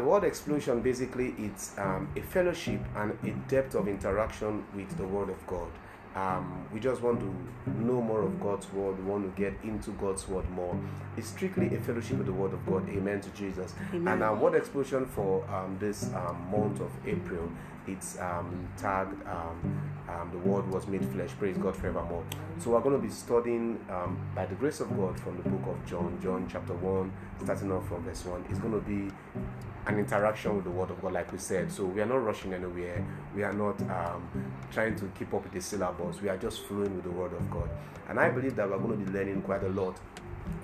Word explosion basically it's um, a fellowship and a depth of interaction with the Word of God. Um, we just want to know more of God's word. We want to get into God's word more. It's strictly a fellowship with the word of God. Amen to Jesus. Amen. And um, word explosion for um, this um, month of April, it's um, tagged um, um, the word was made flesh. Praise God forevermore. So we're going to be studying um, by the grace of God from the book of John, John chapter one, starting off from verse one. It's going to be an interaction with the word of God, like we said. So we are not rushing anywhere. We are not um, trying to keep up with the syllabus. We are just flowing with the word of God. And I believe that we're going to be learning quite a lot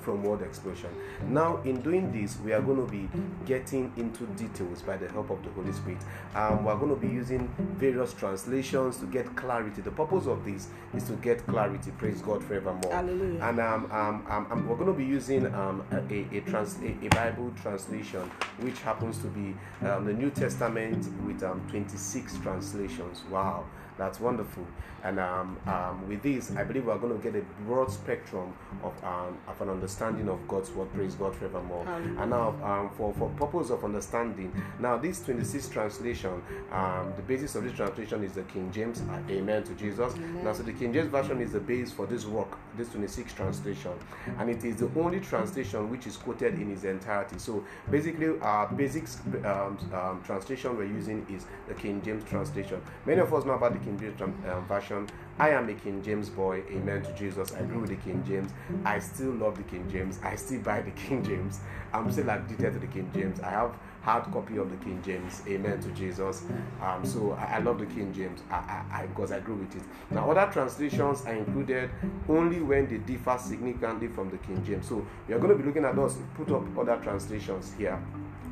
from word explosion. Now, in doing this, we are going to be getting into details by the help of the Holy Spirit. Um, we're going to be using various translations to get clarity. The purpose of this is to get clarity. Praise God forevermore. Hallelujah. And um, um, um, um, we're going to be using um, a, a, trans, a, a Bible translation, which happens to be um, the New Testament with um, 26 translations. Wow. That's wonderful. And um, um, with this, I believe we're going to get a broad spectrum of, um, of an understanding of God's word. Praise God forevermore. And now, um, for, for purpose of understanding, now this 26 translation, um, the basis of this translation is the King James. Uh, amen to Jesus. Now, so the King James version is the base for this work, this 26 translation, and it is the only translation which is quoted in its entirety. So basically, our basic um, um, translation we're using is the King James translation. Many of us know about the King James um, version. I am a King James boy. Amen to Jesus. I grew with the King James. I still love the King James. I still buy the King James. I'm still addicted to the King James. I have hard copy of the King James. Amen to Jesus. Um, so I, I love the King James I, I, I, because I grew with it. Now other translations are included only when they differ significantly from the King James. So we are going to be looking at those. Put up other translations here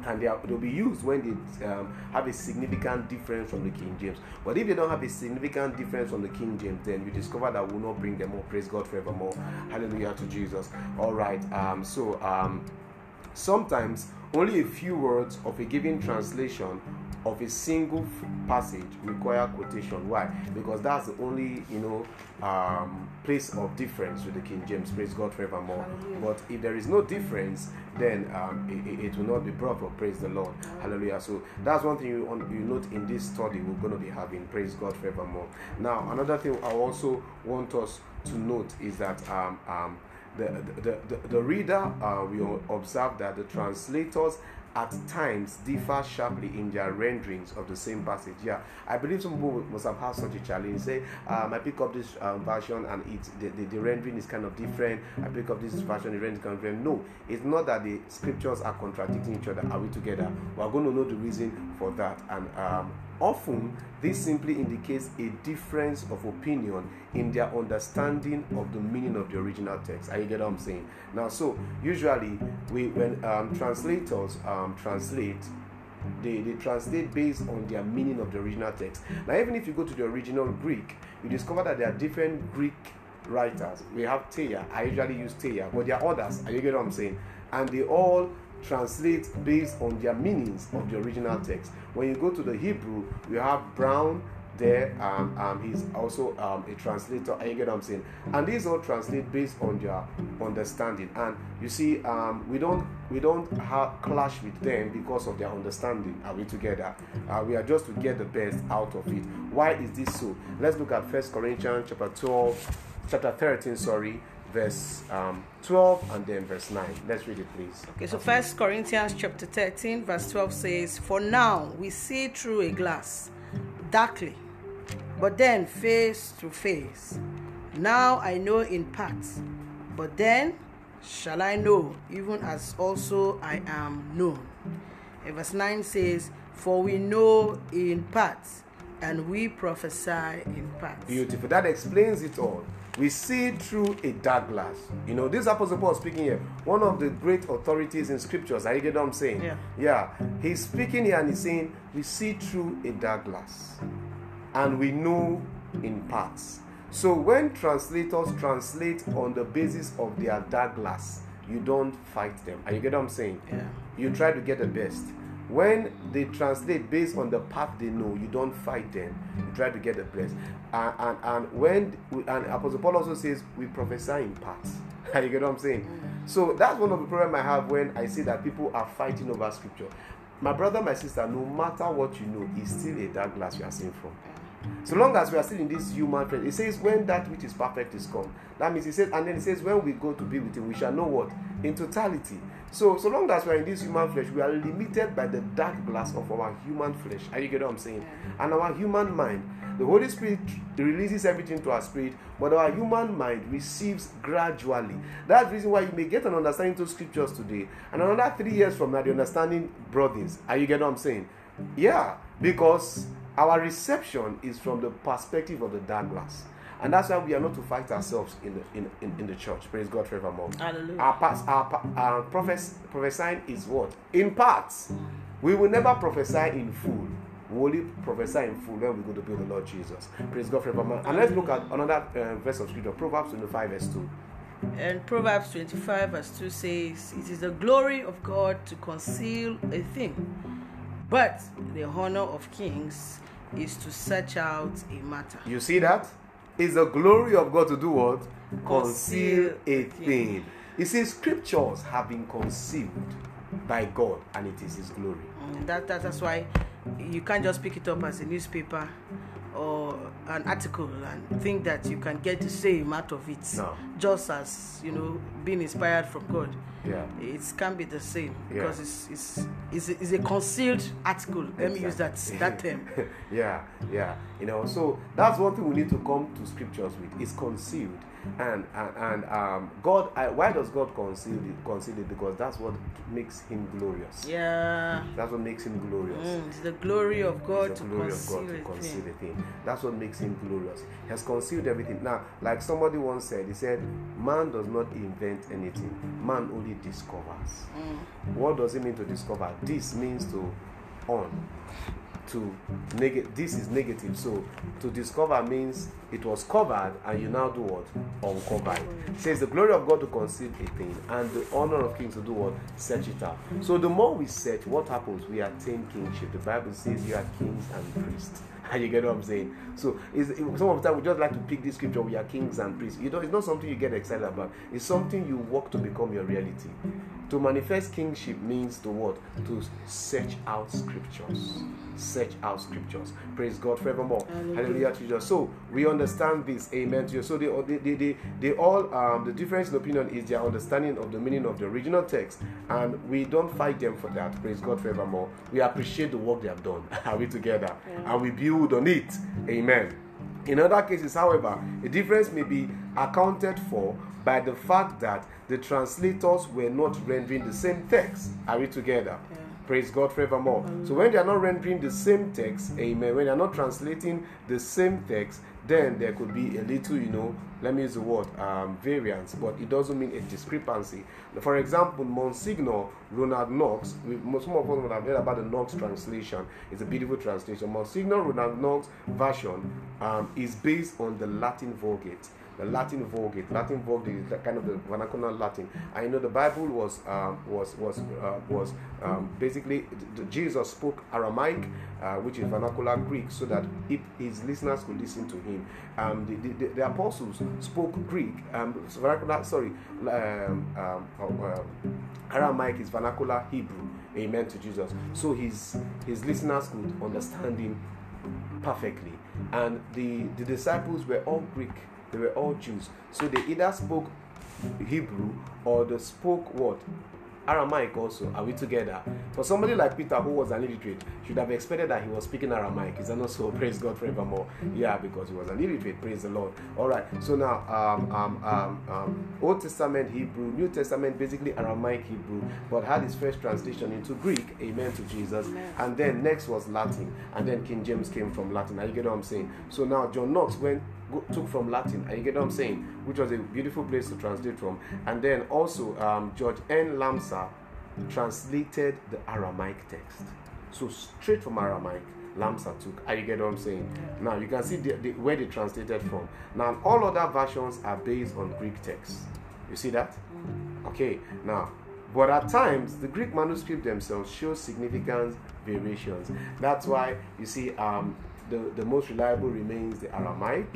and they'll be used when they um, have a significant difference from the King James. But if they don't have a significant difference from the King James, then you discover that will not bring them up. Praise God forevermore. Hallelujah to Jesus. All right. Um, so um, sometimes only a few words of a given translation of a single passage require quotation. Why? Because that's the only you know um, place of difference with the King James. Praise God forevermore. Hallelujah. But if there is no difference, then um, it, it- will not be brought up. Praise the Lord. Hallelujah. So that's one thing you, you note in this study we're going to be having. Praise God forevermore. Now, another thing I also want us to note is that um, um, the, the, the, the reader uh, will observe that the translators at times differ sharply in their renderings of the same passage. Yeah, I believe some people must have had such a challenge. Say, um, I pick up this um, version and it the, the, the rendering is kind of different. I pick up this version, the rendering is kind of different. No, it's not that the scriptures are contradicting each other. Are we together? We're going to know the reason for that. And um, often, this simply indicates a difference of opinion in their understanding of the meaning of the original text. Are you get what I'm saying? Now, so usually, we when um, translators um, translate they, they translate based on their meaning of the original text. Now, even if you go to the original Greek, you discover that there are different Greek writers. We have Thayer. I usually use Thayer, but there are others. Are you get what I'm saying? And they all translate based on their meanings of the original text. When you go to the Hebrew, you have Brown there. Um, um, he's also um, a translator. You get what I'm saying? And these all translate based on their understanding. And you see, um, we don't we don't have clash with them because of their understanding. Are we together? Uh, we are just to get the best out of it. Why is this so? Let's look at First Corinthians chapter 12, chapter 13, sorry, verse um, 12 and then verse 9. Let's read it, please. Okay, so First Corinthians chapter 13, verse 12 says, For now we see through a glass, darkly, but then face to face. Now I know in parts, but then shall I know, even as also I am known. And verse 9 says, For we know in parts, and we prophesy in parts. Beautiful. That explains it all. We see through a dark glass. You know, this Apostle Paul speaking here, one of the great authorities in scriptures. Are you get what I'm saying? Yeah. Yeah. He's speaking here and he's saying, We see through a dark glass. And we know in parts. So when translators translate on the basis of their dark glass, you don't fight them. Are you get what I'm saying? Yeah. You try to get the best. When they translate based on the path they know, you don't fight them. You try to get the best. And and, and when and Apostle Paul also says we prophesy in parts. you get what I'm saying? So that's one of the problem I have when I see that people are fighting over scripture. my brother, my sister, no matter what you know, it's still a dark glass you are seeing from. So long as we are still in this human flesh, it says, when that which is perfect is come. That means it says, and then it says, when we go to be with him, we shall know what? In totality. So, so long as we are in this human flesh, we are limited by the dark glass of our human flesh. Are you get what I'm saying? And our human mind. The Holy Spirit releases everything to our spirit, but our human mind receives gradually. That's the reason why you may get an understanding to scriptures today, and another three years from now, the understanding broadens. Are you get what I'm saying? Yeah, because our reception is from the perspective of the dark glass. And that's why we are not to fight ourselves in the, in, in, in the church. Praise God forevermore. Hallelujah. Our, past, our, our prophes- prophesying is what? In parts. We will never prophesy in full. We only prophesy in full when we go to be the Lord Jesus. Praise God forevermore. And let's look at another uh, verse of scripture, Proverbs 25, verse 2. And Proverbs 25, verse 2 says, It is the glory of God to conceal a thing, but the honor of kings is to search out a matter. You see that? It's the glory of God to do what? Conceal a thing. You see, scriptures have been concealed by God, and it is His glory. Mm, That, that that's why you can't just pick it up as a newspaper or an article and think that you can get the same out of it No. just as you know being inspired from God. Yeah. It can't be the same Yeah. because it's it's it's a, it's a concealed article. Let me use that that term. yeah, yeah. You know, so that's one thing we need to come to scriptures with. It's concealed, and and, and um, God. I, why does God conceal it? Conceal it because that's what makes Him glorious. Yeah. That's what makes Him glorious. Mm, it's the glory of God It's to the glory of conceal, God to conceal a thing. That's what makes him glorious. He has concealed everything. Now, like somebody once said, he said, Man does not invent anything, man only discovers. Mm. What does it mean to discover? This means to on. To negative this is negative. So to discover means it was covered and you now do what? Uncover it. Says the glory of God to conceal a thing and the honor of kings to do what? Search it out. So the more we search, what happens? We attain kingship. The Bible says you are kings and priests. And you get what I'm saying? So some of the time we just like to pick this scripture. We are kings and priests. You know, it's not something you get excited about. It's something you work to become your reality. To manifest kingship means to what? To search out scriptures. Search out scriptures. Praise God forevermore. Hallelujah to Jesus. So we understand this. Amen to you. So they, they, they, they, they all um, the difference in opinion is their understanding of the meaning of the original text, and we don't fight them for that. Praise God forevermore. We appreciate the work they have done. Are we together? And we build on it. Amen. In other cases, however, the difference may be accounted for by the fact that the translators were not rendering the same text. Are we together? Praise God forevermore. So when they are not rendering the same text, amen, when they are not translating the same text, then there could be a little, you know, let me use the word um, variance, but it doesn't mean a discrepancy. For example, Monsignor Ronald Knox, we, some of us would have heard about the Knox translation. It's a beautiful translation. Monsignor Ronald Knox version um, is based on the Latin Vulgate the Latin Vulgate. Latin Vulgate is kind of the vernacular Latin. I know the Bible was um, was was uh, was um, basically Jesus spoke Aramaic, uh, which is vernacular Greek, so that it, his listeners could listen to him. Um, the, the, the apostles spoke Greek, um, vernacular. Sorry, um, um, uh, Aramaic is vernacular Hebrew. Amen to Jesus. So his his listeners could understand him perfectly. And the, the disciples were all Greek, they were all Jews. So they either spoke Hebrew or they spoke what? Aramaic also. Are we together? For somebody like Peter, who was an illiterate, should have expected that he was speaking Aramaic. Is that not so? Praise God forevermore. Yeah, because he was an illiterate. Praise the Lord. All right. So now, um, um, um, um, Old Testament Hebrew, New Testament basically Aramaic Hebrew, but had his first translation into Greek. Amen to Jesus. And then next was Latin, and then King James came from Latin. Are you get what I'm saying? So now John Knox went go, took from Latin. Are you get what I'm saying? Which was a beautiful place to translate from. And then also um, George N. Lamsa translated the Aramaic text. So straight from Aramaic, Lamsa took. Are ah, you get what I'm saying? Now you can see the, the, where they translated from. Now all other versions are based on Greek text. You see that? Mm. Okay. Now, but at times the Greek manuscript themselves show significant variations. That's mm. why you see um, the, the most reliable remains the Aramaic.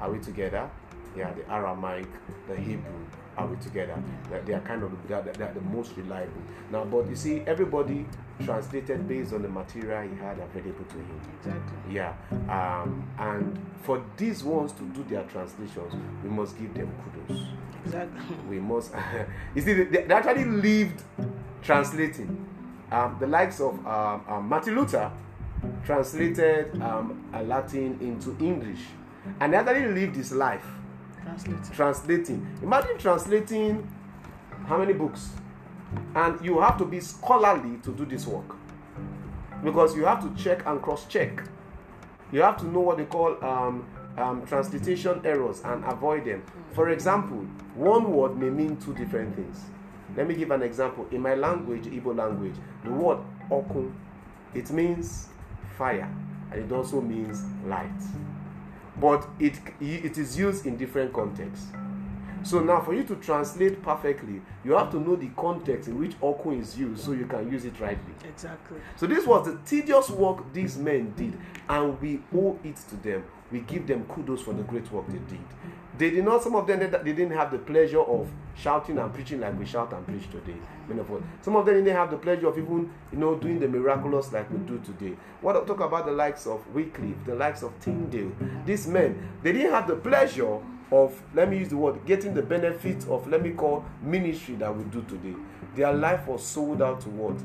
Are we together? Yeah, the Aramaic, the Hebrew, are we together? They are kind of they are, they are the most reliable. Now, but you see, everybody translated based on the material he had available to him. Exactly. Yeah, um, and for these ones to do their translations, we must give them kudos. Exactly. We must. you see, they, they actually lived translating. Um, the likes of um, um, Martin Luther translated um, a Latin into English, and he actually lived his life Translate. translating. Imagine translating how many books? And you have to be scholarly to do this work because you have to check and cross check. You have to know what they call um, um, transliteration errors and avoid them. For example, one word may mean two different things. Let me give an example. In my language, Igbo language, the word okun, it means fire and it also means light but it it is used in different contexts. So now for you to translate perfectly you have to know the context in which okun is used so you can use it rightly. Exactly. so this was the tedious work these men did and we owe it to them. We give them kudos for the great work they did they did not some of them they they didn't have the pleasure of shouting and preaching like we shout and preach today many of us. Some of them didn't have the pleasure of even you know doing the miraculous like we do today. What talk about the likes of Wycliffe the likes of Tyndale. These men they didn't have the pleasure of let me use the word getting the benefit of let me call ministry that we do today. Their life was sold out to what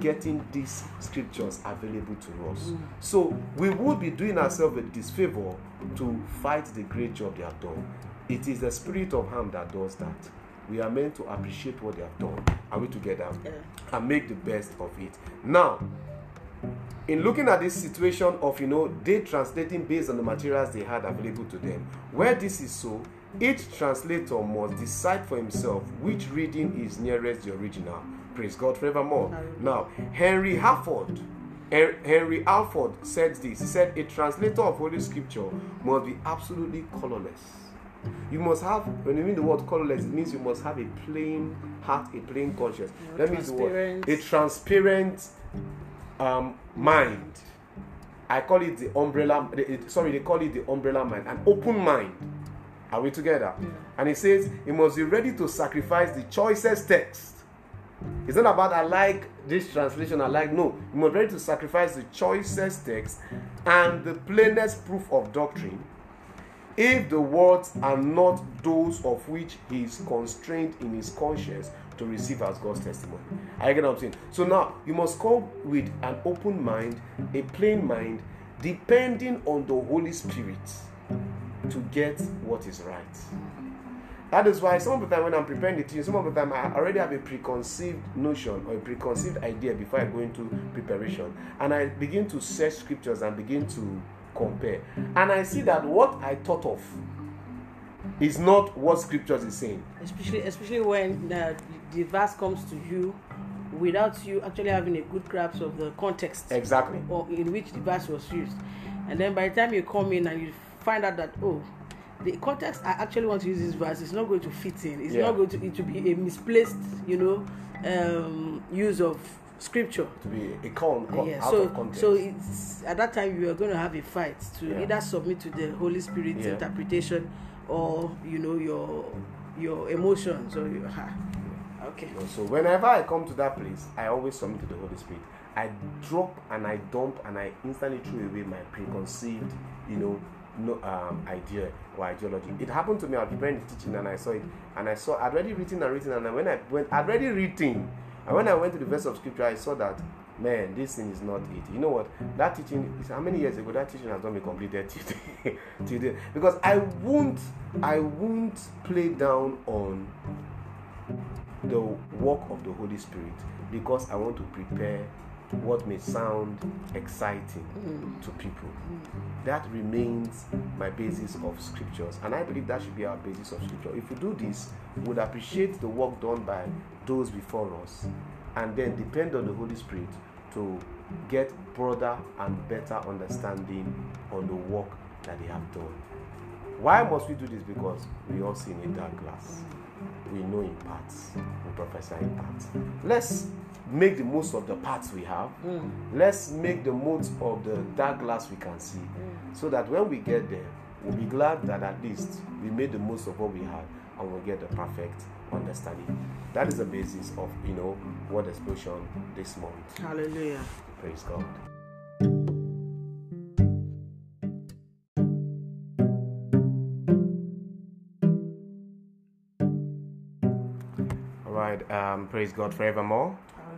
getting these scriptures available to us. So we would be doing ourselves a disfavor to fight the great job they have done. It is the spirit of harm that does that. We are meant to appreciate what they have done. Are we together? And make the best of it. Now in looking at this situation of you know they translating based on the materials they had available to them where this is so each translator must decide for himself which reading is nearest the original praise god forevermore now henry harford henry alford said this he said a translator of holy scripture must be absolutely colorless you must have when you mean the word colorless it means you must have a plain heart a plain conscience Yeah, let me the word a transparent um, mind. I call it the umbrella. it- sorry, they call it the umbrella mind, an open mind. Are we together? And it says he must be ready to sacrifice the choicest text. It's not about I like this translation. I like no. You must ready to sacrifice the choicest text and the plainest proof of doctrine if the words are not those of which he is constrained in his conscience to receive as God's testimony. I get what I'm saying? So now you must come with an open mind, a plain mind, depending on the Holy Spirit to get what is right. That is why some of the time when I'm preparing the teaching, some of the time I already have a preconceived notion or a preconceived idea before I go into preparation. And I begin to search scriptures and begin to compare. And I see that what I thought of is not what scriptures is saying. especially especially when the, the verse comes to you without you actually having a good grasp of the context Exactly. or in which the verse was used and then by the time you come in and you find out that oh the context i actually want to use this verse is not going to fit in it's Yeah. not going to it to be a misplaced you know um use of scripture To be a con, con yeah out so of context. so it's at that time you are going to have a fight to Yeah. either submit to the holy spirit's Yeah. interpretation or you know your your emotions or your ha okay So whenever I come to that place, I always submit to the Holy Spirit. I drop and I dump and I instantly throw away my preconceived, you know, no um, idea or ideology. It happened to me. I was preparing the teaching and I saw it, and I saw I'd already written and written, and when I went, I'd already written, and when I went to the verse of scripture, I saw that man, this thing is not it. You know what? That teaching is how many years ago? That teaching has not been completed today. today because I won't, I won't play down on the work of the Holy Spirit because I want to prepare what may sound exciting mm. to people. That remains my basis of scriptures, and I believe that should be our basis of scripture. If we do this, we would appreciate the work done by those before us, and then depend on the Holy Spirit to get broader and better understanding on the work that they have done. Why must we do this? Because we all see in a dark glass. Mm. We know in parts. We prophesy in parts. Let's make the most of the parts we have. Let's make the most of the dark glass we can see. So that when we get there, we'll be glad that at least we made the most of what we had and we'll get the perfect understanding. That is the basis of you know word explosion this month. Hallelujah. Praise God. All right, um, praise God forevermore.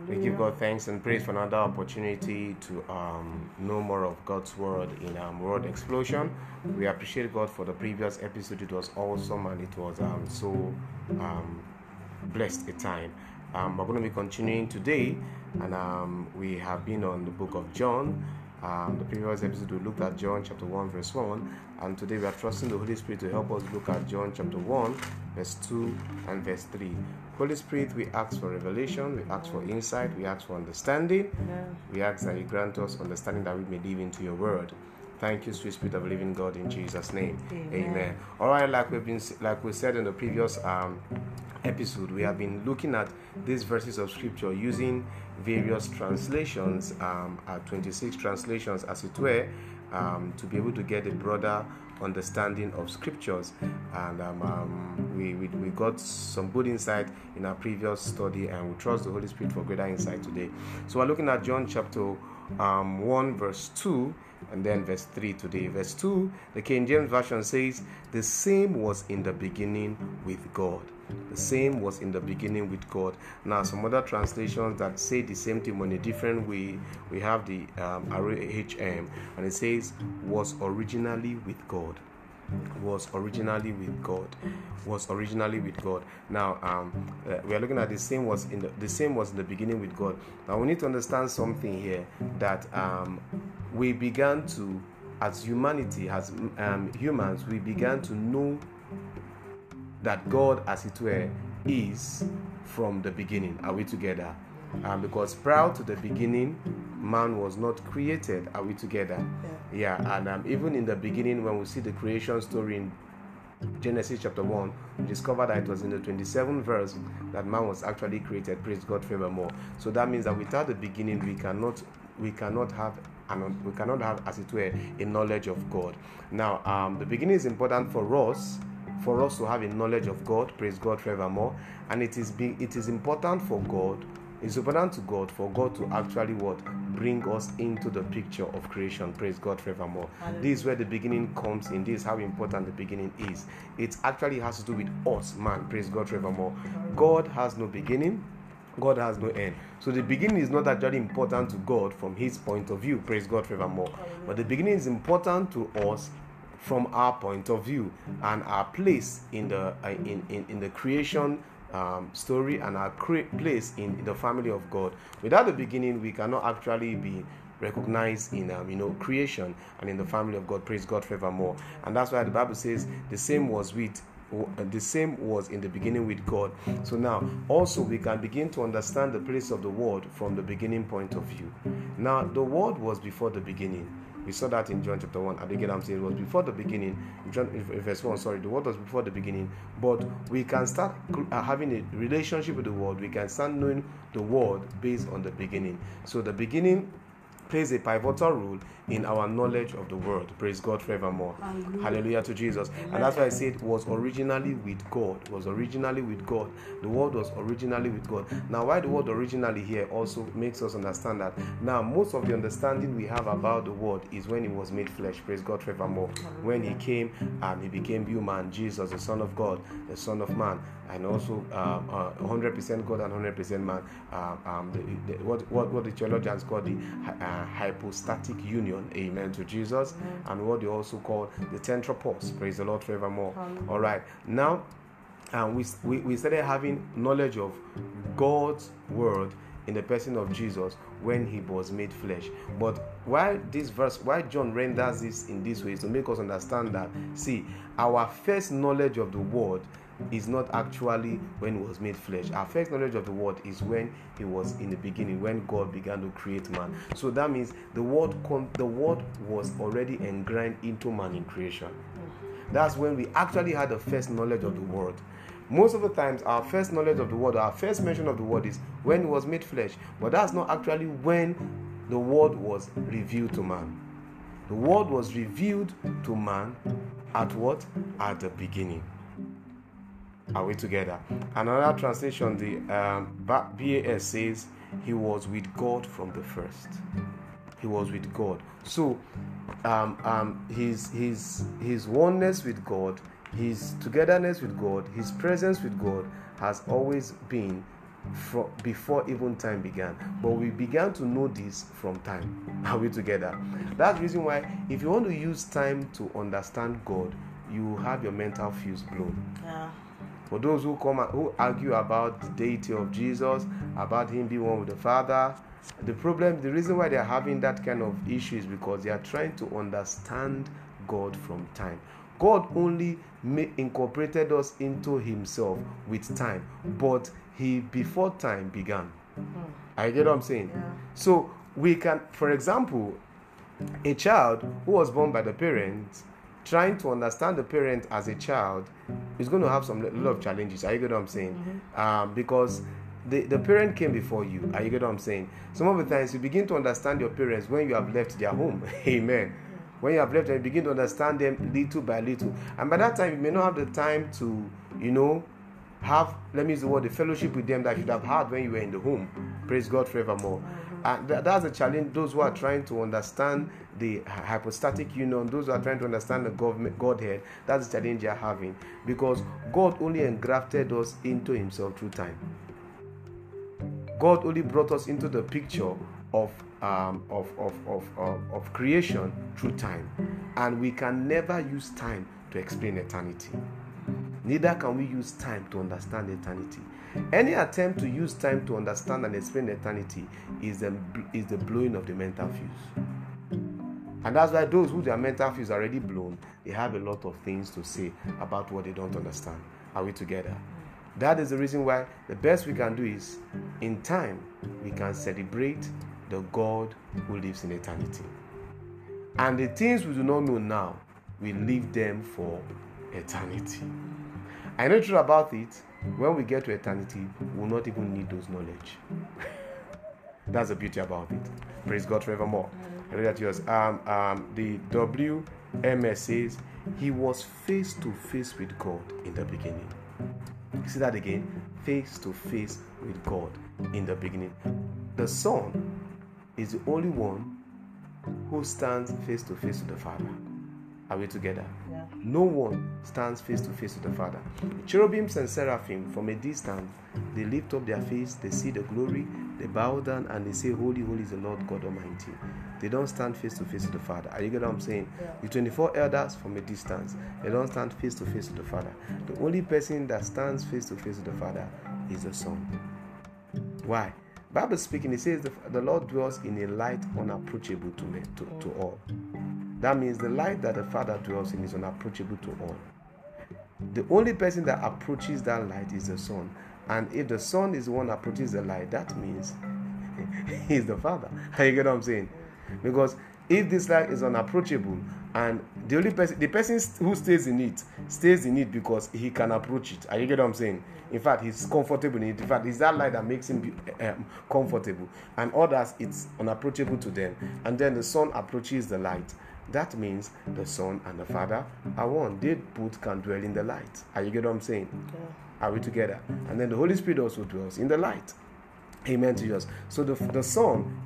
We give God thanks and praise for another opportunity to um, know more of God's word in um, Word Explosion. We appreciate God for the previous episode. It was awesome and it was um, so um, blessed a time. Um, we're going to be continuing today, and um, we have been on the book of John. Um, the previous episode we looked at John chapter 1, verse 1, and today we are trusting the Holy Spirit to help us look at John chapter 1, verse 2 and verse 3. Holy Spirit, we ask for revelation, we ask for insight, we ask for understanding. We ask that you grant us understanding that we may live into your word. Thank you, sweet Spirit of living God, in Jesus' name. Amen. All right, like we've been, like we said in the previous um, episode, we have been looking at these verses of scripture using various translations, um, uh, 26 translations, as it were, um, to be able to get a broader understanding of scriptures and um, um, we, we, we got some good insight in our previous study and we trust the holy spirit for greater insight today so we're looking at john chapter um, 1 verse 2 and then verse 3 today verse 2 the king james version says the same was in the beginning with god the same was in the beginning with God. Now, some other translations that say the same thing in a different way. We have the um, RHM, and it says, was originally with God was originally with God. Was originally with God. Now, um, uh, we are looking at the same was in the, the same was in the beginning with God. Now, we need to understand something here that um, we began to, as humanity, as um, humans, we began to know that God, as it were, is from the beginning. Are we together? Um, because prior to the beginning, man was not created. Are we together? Yeah, yeah and um, even in the beginning, when we see the creation story in Genesis chapter 1, we discover that it was in the 27th verse that man was actually created. Praise God forevermore. So that means that without the beginning, we cannot we cannot have and we cannot have, as it were, a knowledge of God. Now, um, the beginning is important for us for us to have a knowledge of God. Praise God forevermore. And it is be, it is important for God. It's important to God for God to actually what bring us into the picture of creation. Praise God forevermore. This is where the beginning comes in. This is how important the beginning is. It actually has to do with us, man. Praise God forevermore. God has no beginning. God has no end. So the beginning is not actually important to God from his point of view. Praise God forevermore. But the beginning is important to us from our point of view and our place in the uh, in, in, in the creation um, story and our cre- place in the family of God. Without the beginning, we cannot actually be recognized in um, you know creation and in the family of God. Praise God forevermore. And that's why the Bible says the same was with the same was in the beginning with God. So now also we can begin to understand the place of the word from the beginning point of view. Now the word was before the beginning. We saw that in John chapter 1. And again, I'm saying it was before the beginning. John, verse 1, sorry, the word was before the beginning. But we can start uh, having a relationship with the word. We can start knowing the word based on the beginning. So the beginning plays a pivotal role in our knowledge of the world. Praise God forevermore. Hallelujah, Hallelujah to Jesus. Amen. And that's why I said was originally with God. Was originally with God. The word was originally with God. Now, why the word originally here also makes us understand that. Now, most of the understanding we have about the word is when he was made flesh. Praise God forevermore. When he came and he became human, Jesus, the Son of God, the Son of Man, and also um, uh, 100% God and 100% man. Uh, um, the, the, what, what, what the theologians call the uh, hypostatic union, amen, to Jesus, amen. and what they also call the theanthropos. Praise the Lord forevermore. Amen. All right, now um, we, we, we started having knowledge of God's word in the person of Jesus when he was made flesh. But why this verse, why John renders this in this way is to make us understand that, see, our first knowledge of the word is not actually when he was made flesh. Our first knowledge of the word is when he was in the beginning, when God began to create man. So that means the word the word was already engrained into man in creation. That's when we actually had the first knowledge of the word. Most of the times, our first knowledge of the word, our first mention of the word is when it was made flesh. But that's not actually when the word was revealed to man. The word was revealed to man at what? At the beginning. Are we together? Another translation, the um, BAS says, He was with God from the first. He was with God. So, um, um, his his his oneness with God, his togetherness with God, his presence with God has always been from before even time began. But we began to know this from time. Are we together? That's the reason why if you want to use time to understand God, you have your mental fuse blown. Yeah. For those who come who argue about the deity of Jesus, about him being one with the Father, the problem, the reason why they are having that kind of issue is because they are trying to understand God from time. God only incorporated us into Himself with time, but He before time began. Mm. I get what I'm saying. Yeah. So we can, for example, a child who was born by the parents trying to understand the parent as a child is going to have some lot of challenges. Are you get what I'm saying? Mm-hmm. Um, because the, the parent came before you. Are you get what I'm saying? Some of the times you begin to understand your parents when you have left their home. Amen. When you have left them, you begin to understand them little by little. And by that time, you may not have the time to, you know, have, let me use the word, the fellowship with them that you should have had when you were in the home. Praise God forevermore. And th- that's a challenge. Those who are trying to understand the hypostatic union, those who are trying to understand the government, Godhead, that's the challenge they are having. Because God only engrafted us into Himself through time. God only brought us into the picture of um, of, of, of, of, of creation through time. And we can never use time to explain eternity. Neither can we use time to understand eternity. Any attempt to use time to understand and explain eternity is the, is the blowing of the mental fuse. And that's why those who their mental fuse already blown, they have a lot of things to say about what they don't understand. Are we together? That is the reason why the best we can do is in time we can celebrate the God who lives in eternity. And the things we do not know now, we leave them for eternity. I know true about it, when we get to eternity, we will not even need those knowledge. That's the beauty about it. Praise God forevermore. I read that yours. Um, um, the WMS says he was face to face with God in the beginning. See that again? Face to face with God in the beginning. The Son is the only one who stands face to face with the Father. Are we together? Yeah. No one stands face to face with the Father. The cherubims and seraphim, from a distance, they lift up their face, they see the glory, they bow down, and they say, Holy, holy is the Lord God Almighty. They don't stand face to face with the Father. Are you get what I'm saying? Yeah. The 24 elders from a distance, they don't stand face to face with the Father. The only person that stands face to face with the Father is the Son. Why? Bible speaking, it says the, the Lord dwells in a light unapproachable to, me, to, to all. That means the light that the Father dwells in is unapproachable to all. The only person that approaches that light is the Son. And if the Son is the one that approaches the light, that means he's the Father. you get what I'm saying? Because if this light is unapproachable and the only person the person who stays in it stays in it because he can approach it are you get what i'm saying in fact he's comfortable in it in fact it's that light that makes him be, um, comfortable and others it's unapproachable to them and then the son approaches the light that means the son and the father are one they both can dwell in the light are you get what i'm saying okay. are we together and then the holy spirit also dwells in the light amen to us so the, the son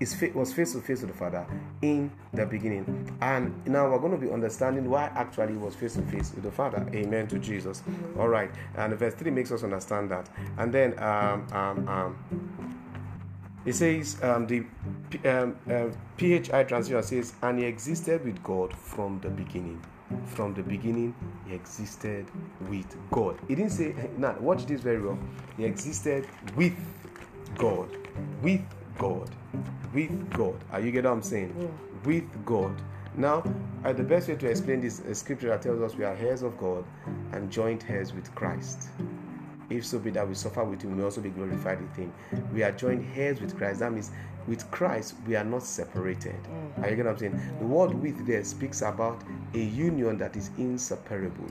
is was face to face with the Father in the beginning. And now we're going to be understanding why actually he was face to face with the Father. Amen to Jesus. All right. And verse 3 makes us understand that. And then um, um, um, it says, um, the um, uh, PHI translation says, and he existed with God from the beginning. From the beginning, he existed with God. He didn't say, now watch this very well. He existed with God. With God with God. Are you get what I'm saying? Yeah. With God. Now, uh, the best way to explain this uh, scripture that tells us we are heirs of God and joint heirs with Christ. If so be that we suffer with him, we also be glorified with him. We are joined heirs with Christ. That means with Christ we are not separated. Mm. Are you get what I'm saying? The word with there speaks about a union that is inseparable.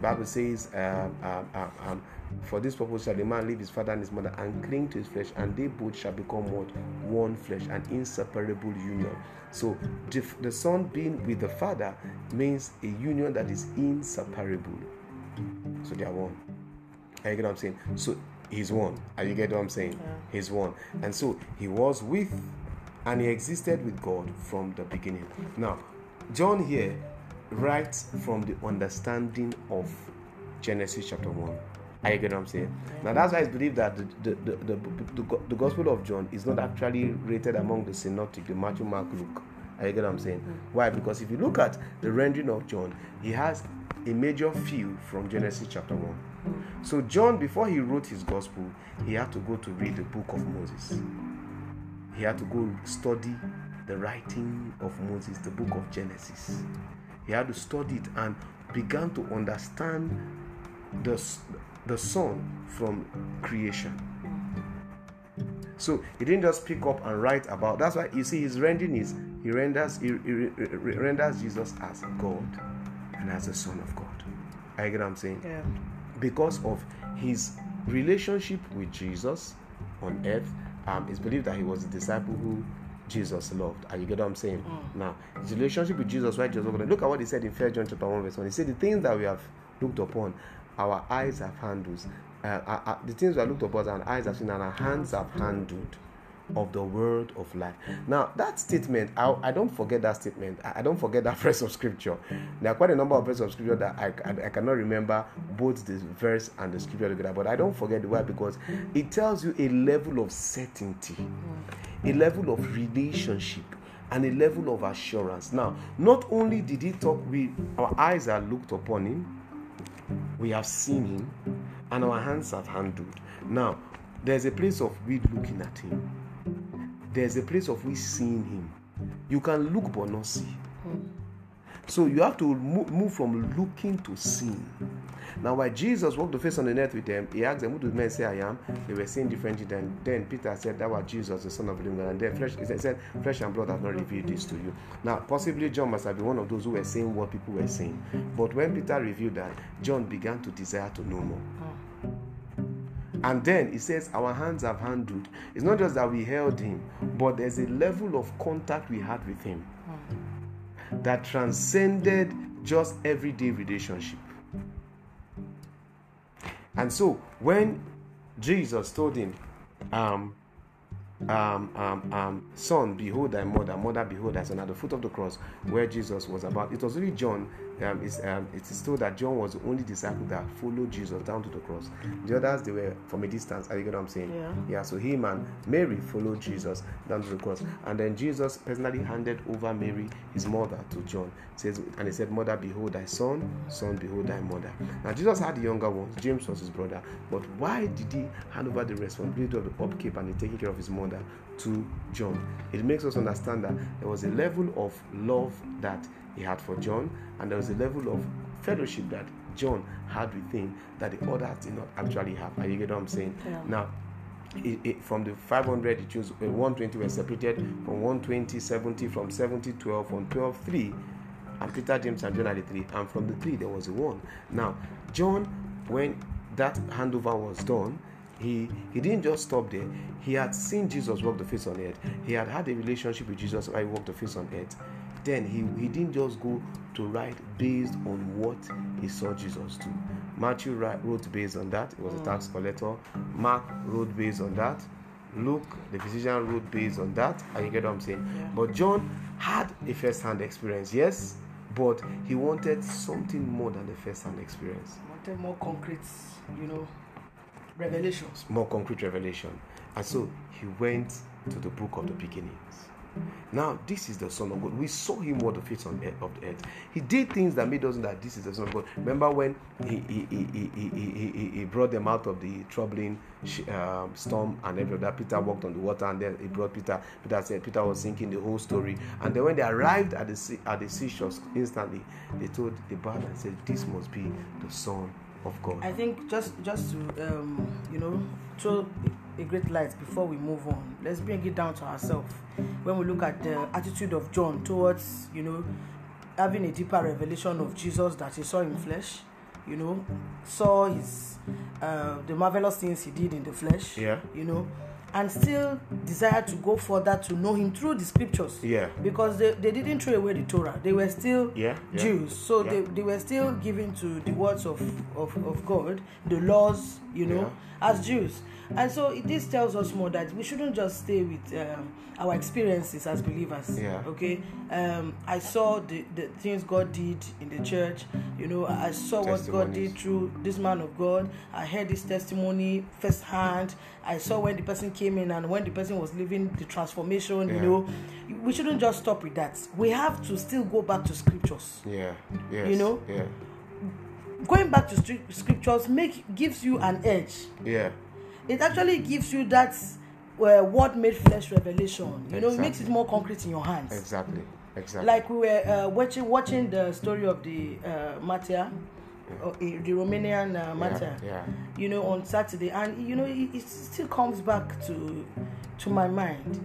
Bible says, um, um, um, um For this purpose shall the man leave his father and his mother and cling to his flesh, and they both shall become what? One flesh, an inseparable union. So the, the son being with the father means a union that is inseparable. So they are one. Are you get what I'm saying? So he's one. Are you get what I'm saying? Yeah. He's one. And so he was with and he existed with God from the beginning. Now, John here writes from the understanding of Genesis chapter 1. Are you get what I'm saying? Now that's why it's believed that the, the, the, the, the, Gospel of John is not actually rated among the synoptic, the Matthew, Mark, Luke. Are you get what I'm saying? Mm-hmm. Why? Because if you look at the rendering of John, he has a major feel from Genesis chapter 1. So John, before he wrote his gospel, he had to go to read the book of Moses. He had to go study the writing of Moses, the book of Genesis. He had to study it and began to understand the, the Son from creation. So he didn't just pick up and write about. That's why you see his rendering is he renders he, he, renders Jesus as God and as the Son of God. I get what I'm saying? Yeah. Because of his relationship with Jesus on earth, um, it's believed that he was a disciple who Jesus loved. Are you get what I'm saying? Now, his relationship with Jesus, right? Jesus. Look at what he said in 1 John chapter 1, verse 1. He said, The things that we have looked upon, our eyes have handled. Uh, uh, uh, the things we have looked upon, our eyes have seen, and our hands have handled of the word of life. Now, that statement, I, I don't forget that statement. I, I don't forget that verse of scripture. There are quite a number of verses of scripture that I, I, I cannot remember both the verse and the scripture together, but I don't forget the word because it tells you a level of certainty, a level of relationship. And a level of assurance. Now, not only did he talk, we our eyes are looked upon him, we have seen him, and our hands have handled. Now, there's a place of we looking at him there's a place of we seeing him. You can look but not see. So you have to move, from looking to seeing. Now, while Jesus walked the face on the earth with them, he asked them, Who do men say I am? They were saying differently. things. Then, Peter said, That was Jesus, the Son of living God. And then flesh, he said, Flesh and blood have not revealed this to you. Now, possibly John must have been one of those who were saying what people were saying. But when Peter revealed that, John began to desire to know more. Ah. And then he says, Our hands have handled. It's not just that we held him, but there's a level of contact we had with him that transcended just everyday relationship. And so when Jesus told him, um, um, um, um, son, behold thy mother, mother, behold thy son, at the foot of the cross where Jesus was about. It was really John. Um, it's, um, it is told that John was the only disciple that followed Jesus down to the cross. The others, they were from a distance. Are you get what I'm saying? Yeah. Yeah, so him and Mary followed Jesus down to the cross. And then Jesus personally handed over Mary, his mother, to John. says, and he said, Mother, behold thy son, son, behold thy mother. Now Jesus had the younger ones, James was his brother. But why did he hand over the responsibility of the upkeep and the taking care of his mother to John? It makes us understand that there was a level of love that he had for John, and there was a level of fellowship that John had with him that the others did not actually have. Are you get what I'm saying? Yeah. Now, it, it, from the 500 it chose uh, 120 were separated from 120 70 from 70 12 from 12 3 and peter james and john are the three and from the three there was a one now john when that handover was done he he didn't just stop there he had seen jesus walk the face on earth he had had a relationship with jesus while he walked the face on earth then he, he didn't just go to write based on what he saw jesus do matthew wrote based on that he was a mm. tax collector mark wrote based on that luke the physician wrote based on that and you get what i'm saying Yeah. but john had a first-hand experience yes but he wanted something more than a first-hand experience Wanted more concrete, you know, revelations. more concrete revelation. And so he went to the book of the beginnings. Now, this is the Son of God. We saw him walk the face on earth, of the earth. He did things that made us know that this is the Son of God. Remember when he, he, he, he, he, he, brought them out of the troubling um, storm and every other. Peter walked on the water and then he brought Peter. Peter said Peter was sinking the whole story. And then when they arrived at the sea, at the seashores, instantly they told the bard and said, This must be the Son of God. I think just just to um, you know throw a great light before we move on. Let's bring it down to ourselves. When we look at the attitude of John towards you know having a deeper revelation of Jesus that he saw in flesh, you know, saw his uh, the marvelous things he did in the flesh. Yeah. You know, and still desired to go further to know him through the scriptures. Yeah. Because they, they didn't throw away the Torah. They were still Yeah, yeah. Jews. So Yeah. they, they were still given to the words of, of, of God, the laws, you know, as Jews. And so this tells us more that we shouldn't just stay with um, our experiences as believers. Yeah. Okay. Um, I saw the, the things God did in the church. You know, I saw what God did through this man of God. I heard his testimony firsthand. I saw when the person came in and when the person was living the transformation. You know, we shouldn't just stop with that. We have to still go back to scriptures. Yeah. Yes. You know? Yeah. Going back to stri- scriptures make gives you an edge. Yeah. It actually gives you that uh, what made flesh revelation. You know, it makes it more concrete in your hands. Exactly. Exactly. like we were uh, watching watching the story of the uh, Matia, uh, the Romanian uh, Matia. Yeah. You know, on Saturday, and you know, it, it still comes back to to my mind.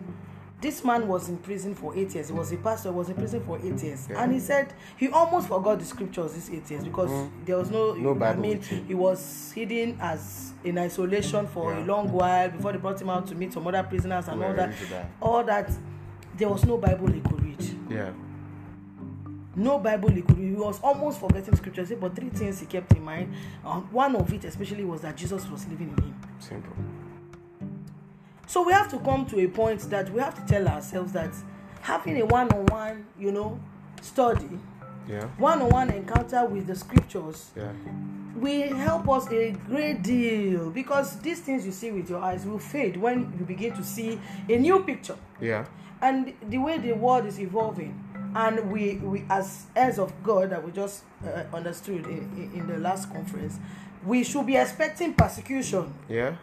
This man was in prison for eight years. He was a pastor. Was in prison for eight years, Yeah. and he said he almost forgot the scriptures these eight years because there was no. Mm. No I Bible mean, with him. he was hidden as in isolation for a Yeah. long while before they brought him out to meet some other prisoners and Who all were that. die. All that. There was no Bible he could read Yeah. no bible he could he was almost forgetting scripture say but three things he kept in mind um, one of it especially was that jesus was living in him Simple. So we have to come to a point that we have to tell ourselves that having a one-on-one you know study Yeah. one-on-one encounter with the scriptures Yeah. will help us a great deal because these things you see with your eyes will fade when you begin to see a new picture Yeah. and the way the world is evolving and we we as heirs of god that we just uh, understood in, in, in the last conference we should be expecting persecution Yeah.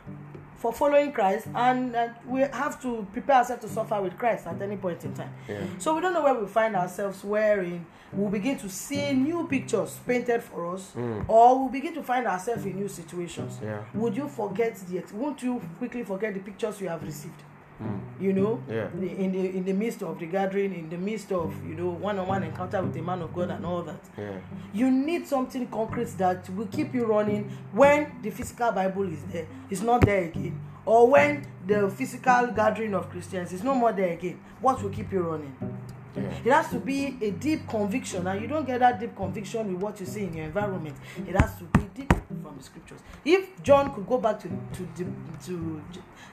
For following christ and uh, we have to prepare ourselves to suffer with christ at any point in time. Yeah. so we don't know where we find ourselves wherein we'll begin to see new pictures painted for us or we'll begin to find ourselves in new situations. Yeah. would you forget the won't you quickly forget the pictures you have received Mm. you know Yeah. in the in the midst of the gathering in the midst of you know one-on-one encounter with a man of god and all that Yeah. you need something concrete that will keep you running when the physical bible is there it's not there again or when the physical gathering of christians is no more there again what will keep you running. It has to be a deep conviction. And you don't get that deep conviction with what you see in your environment. It has to be deep from the scriptures. If john could go back to to the to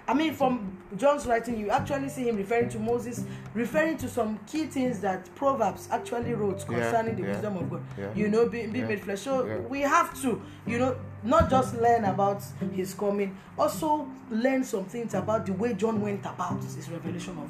i mean from john's writing you actually see him referring to moses referring to some key things that proverbs actually wrote Yeah, concerning the yeah, wisdom of god. yeah. you know being, being Yeah, made flesh. So yeah. we have to you know not just learn about his coming also learn some things about the way john went about his revelation of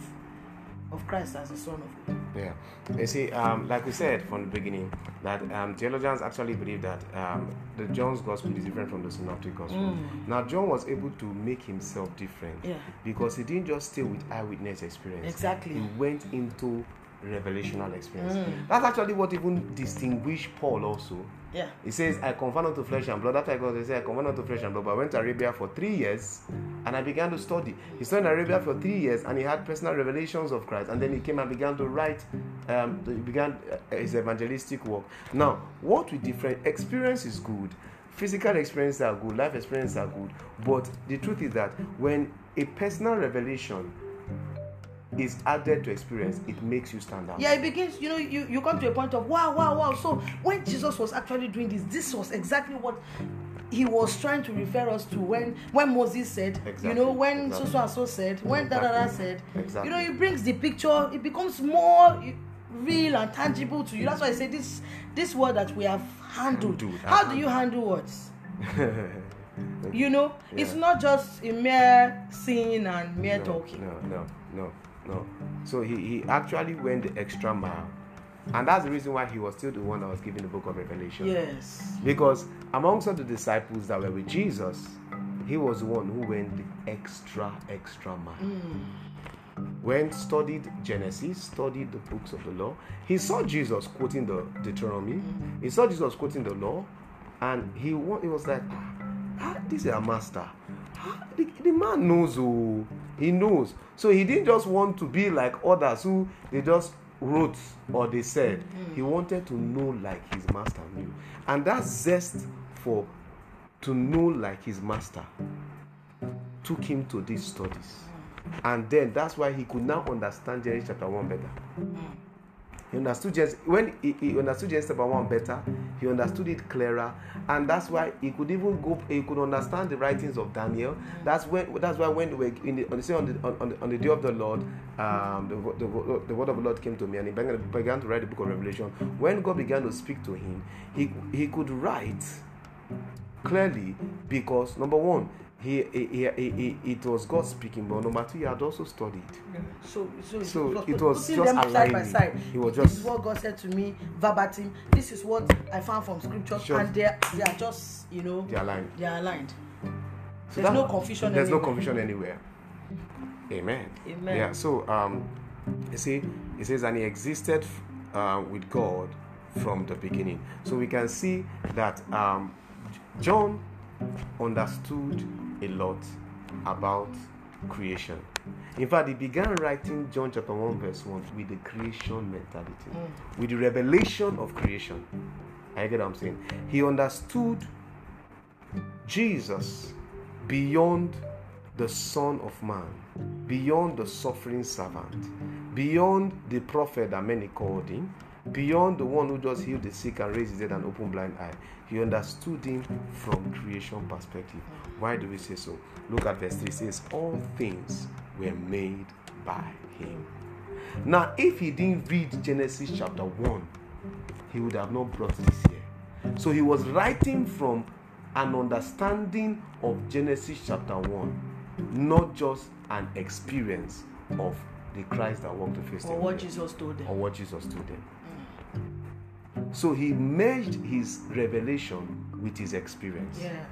of christ as the son of god Yeah. You see, um, like we said from the beginning, that um, theologians actually believe that um, the John's gospel is different from the synoptic gospel. Now, John was able to make himself different Yeah. because he didn't just stay with eyewitness experience. Exactly. He went into revelational experience. That's actually what even distinguished Paul also. yeah He says, I confirm not to flesh and blood. After I got he said, I not to flesh and blood. But I went to Arabia for three years and I began to study. He in Arabia for three years and he had personal revelations of Christ. And then he came and began to write, um, he began uh, his evangelistic work. Now, what we different experience is good. Physical experiences are good, life experiences are good. But the truth is that when a personal revelation is added to experience, it makes you stand out. yeah it begins you know you you come to a point of wow wow wow. So when jesus was actually doing this this was exactly what he was trying to refer us to when when moses said you know when exactly. so so and so said when da da da said exactly. you know it brings the picture it becomes more real and tangible to you. That's why i say this this word that we have handled Handled, how do you handle words? You know it's not just a mere seeing and mere no, talking. No, no, no, no. So he, he actually went the extra mile. And that's the reason why he was still the one that was giving the book of Revelation. yes Because amongst all the disciples that were with Jesus, he was the one who went the extra, extra mile. When studied Genesis, studied the books of the law, he saw Jesus quoting the Deuteronomy. He saw Jesus quoting the law, and he he was like, ah, "This is a master. Ah, the, the man knows. Oh, he knows." So he didn't just want to be like others who they just wrote or they said. He wanted to know like his master knew, and that zest for to know like his master took him to these studies. And then that's why he could now understand Genesis chapter 1 better. He understood Genesis, when he, he understood Genesis chapter 1 better, he understood it clearer, and that's why he could even go, he could understand the writings of Daniel. That's when that's why when we in on, the, on, the, on, the, on the day of the Lord, um, the, the, the word of the Lord came to me, and he began, began to write the book of Revelation. When God began to speak to him, he he could write clearly because number one, he, he, he, he, it was God speaking, but number two, he had also studied. So, so, So it it was, was just them side by aligning. side. He was this just- is what God said to me verbatim. This is what I found from scripture, Sure. and they are, they are just you know They aligned. they are aligned. So There's that- no confusion. There's no confusion anywhere. Amen. Amen. Yeah. So um, you see, it says, and he existed uh, with God from the beginning. So we can see that um, John understood a lot about creation. In fact, he began writing John chapter 1, verse 1 with the creation mentality, mm. with the revelation of creation. I get what I'm saying? He understood Jesus beyond the Son of Man, beyond the suffering servant, beyond the prophet that many called him, beyond the one who just healed the sick and raised the dead and opened blind eye. He understood him from creation perspective. Mm. Why do we say so? Look at verse 3 it says, All things were made by him. Now, if he didn't read Genesis chapter 1, he would have not brought this here. So he was writing from an understanding of Genesis chapter 1, not just an experience of the Christ that walked the face Or of what the earth, Jesus told them. or what Jesus told them. Mm. So he merged his revelation with his experience. Yes.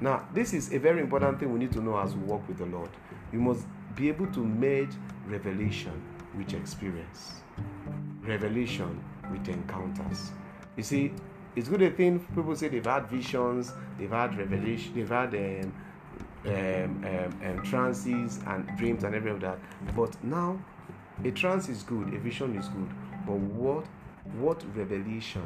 Now, this is a very important thing we need to know as we walk with the Lord. You must be able to merge revelation with experience, revelation with encounters. You see, it's good a thing people say they've had visions, they've had revelation, they've had um, um, um, um, trances and dreams and everything of that. But now, a trance is good, a vision is good. But what what revelation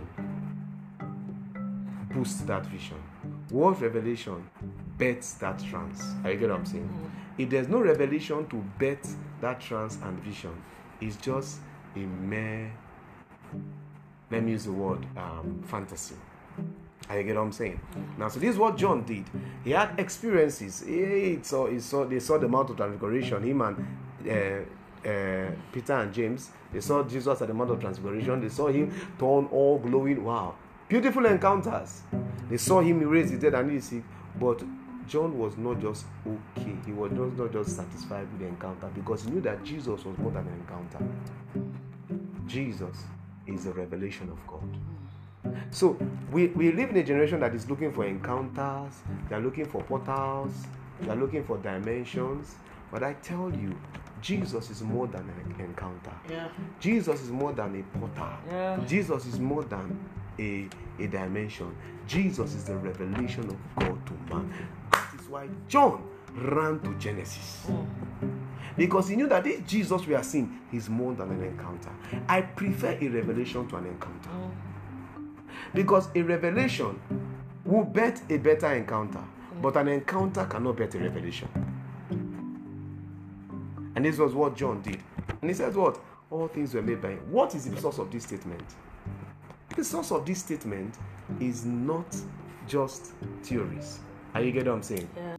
boosts that vision? What revelation bets that trance? Are you get what I'm saying? If there's no revelation to bet that trance and vision, it's just a mere, let me use the word, um, fantasy. I get what I'm saying. Now, so this is what John did. He had experiences. He, he saw, he saw, they saw the Mount of Transfiguration. Him and uh, uh, Peter and James. They saw Jesus at the Mount of Transfiguration. They saw him turn all glowing. Wow, beautiful encounters. They saw him raise the dead and heal sick. But John was not just okay. He was not, not just satisfied with the encounter because he knew that Jesus was more than an encounter. Jesus is the revelation of God. So we, we live in a generation that is looking for encounters, they're looking for portals, they're looking for dimensions. But I tell you, Jesus is more than an encounter. Yeah. Jesus is more than a portal. Yeah. Jesus is more than a, a dimension. Jesus is the revelation of God to man. That is why John ran to Genesis. Because he knew that this Jesus we are seeing is more than an encounter. I prefer a revelation to an encounter. Because a revelation will bet a better encounter, but an encounter cannot bet a revelation. And this was what John did. And he said, What? All things were made by him. What is the source of this statement? The source of this statement is not just theories. Are you getting what I'm saying? Yeah.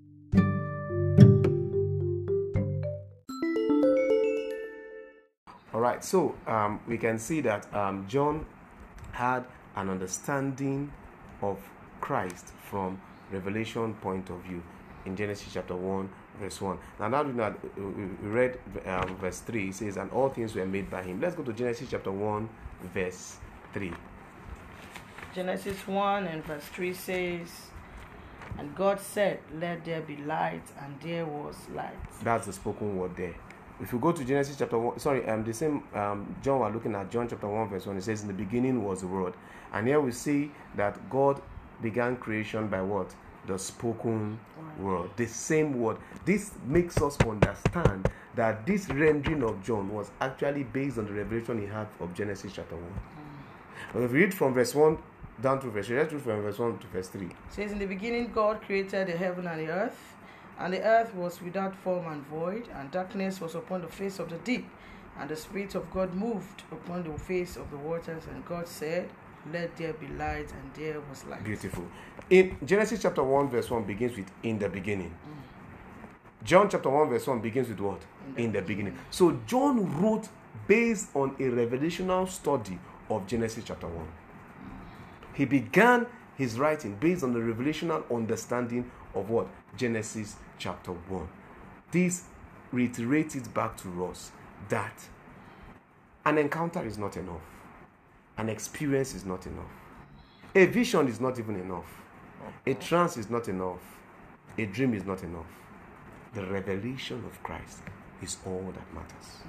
All right, so um, we can see that um, John had an understanding of Christ from revelation point of view in Genesis chapter 1, verse 1. Now, now we we we read um, verse 3, it says, And all things were made by him. Let's go to Genesis chapter 1, verse 3. Genesis 1 and verse 3 says, And God said, Let there be light, and there was light. That's the spoken word there. If you go to Genesis chapter 1, sorry, um, the same um, John, we're looking at John chapter 1, verse 1, it says, In the beginning was the word. And here we see that God began creation by what? The spoken word. The same word. This makes us understand that this rendering of John was actually based on the revelation he had of Genesis chapter 1. But if you read from verse 1 down to verse. Let's read from verse one to verse three. It says, In the beginning, God created the heaven and the earth, and the earth was without form and void, and darkness was upon the face of the deep, and the Spirit of God moved upon the face of the waters. And God said, Let there be light, and there was light. Beautiful. In Genesis chapter 1, verse 1 begins with in the beginning. Mm. John chapter 1, verse 1 begins with what? In the In the beginning. So John wrote based on a revelational study of Genesis chapter 1. He began his writing based on the revelational understanding of what? Genesis chapter 1. This reiterated back to us that an encounter is not enough, an experience is not enough, a vision is not even enough, a trance is not enough, a dream is not enough. The revelation of Christ is all that matters.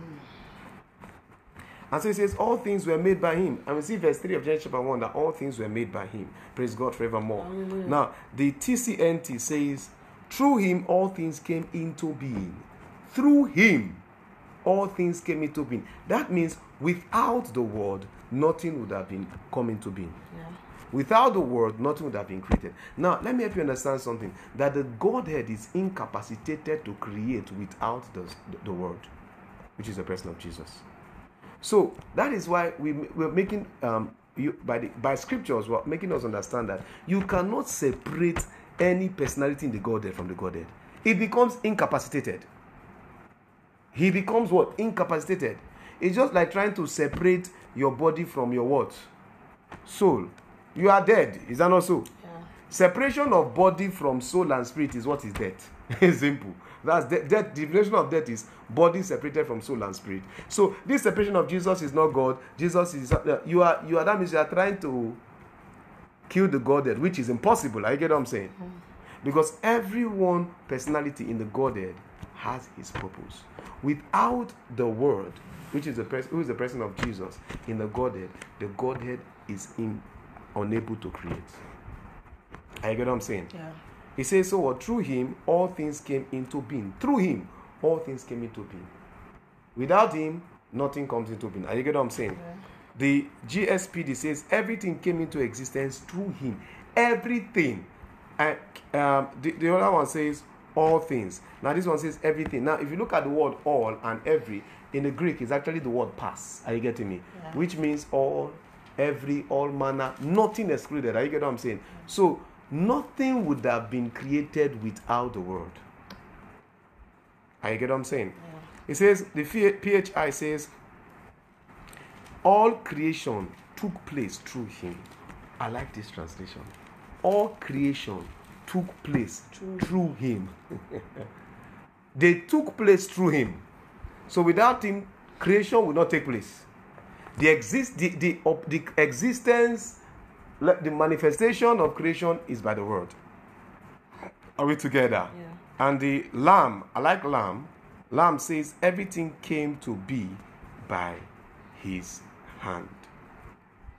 And so he says, All things were made by him. And we see verse 3 of Genesis chapter 1 that all things were made by him. Praise God forevermore. Now, the TCNT says, Through him all things came into being. Through him all things came into being. That means without the word, nothing would have been come into being. Yeah. Without the word, nothing would have been created. Now, let me help you understand something that the Godhead is incapacitated to create without the, the word, which is the person of Jesus. So that is why we, we're making um, you by the by scriptures we're making us understand that you cannot separate any personality in the Godhead from the Godhead. It becomes incapacitated. He becomes what? Incapacitated. It's just like trying to separate your body from your what? Soul. You are dead. Is that not so? Yeah. Separation of body from soul and spirit is what is death. It's simple. That's de- death. The definition of death is body separated from soul and spirit. So this separation of Jesus is not God. Jesus is uh, you are you are that means you are trying to kill the Godhead, which is impossible. I get what I'm saying? Because every one personality in the Godhead has his purpose. Without the Word, which is the person who is the person of Jesus in the Godhead, the Godhead is in, unable to create. I get what I'm saying? Yeah. He says, So what? Through him, all things came into being. Through him, all things came into being. Without him, nothing comes into being. Are you get what I'm saying? Yeah. The GSPD says everything came into existence through him. Everything. And um, the, the other one says all things. Now this one says everything. Now, if you look at the word all and every in the Greek, is actually the word pas. Are you getting me? Yeah. Which means all, every, all manner, nothing excluded. Are you getting what I'm saying? So nothing would have been created without the word. I get what I'm saying? Yeah. It says the PHI says all creation took place through him. I like this translation. All creation took place Through through him. they took place through him. So without him, creation would not take place. The exist the, the, the existence, the manifestation of creation is by the word. Are we together? Yeah. And the Lamsa, I like Lamsa. Lamsa says everything came to be by his hand.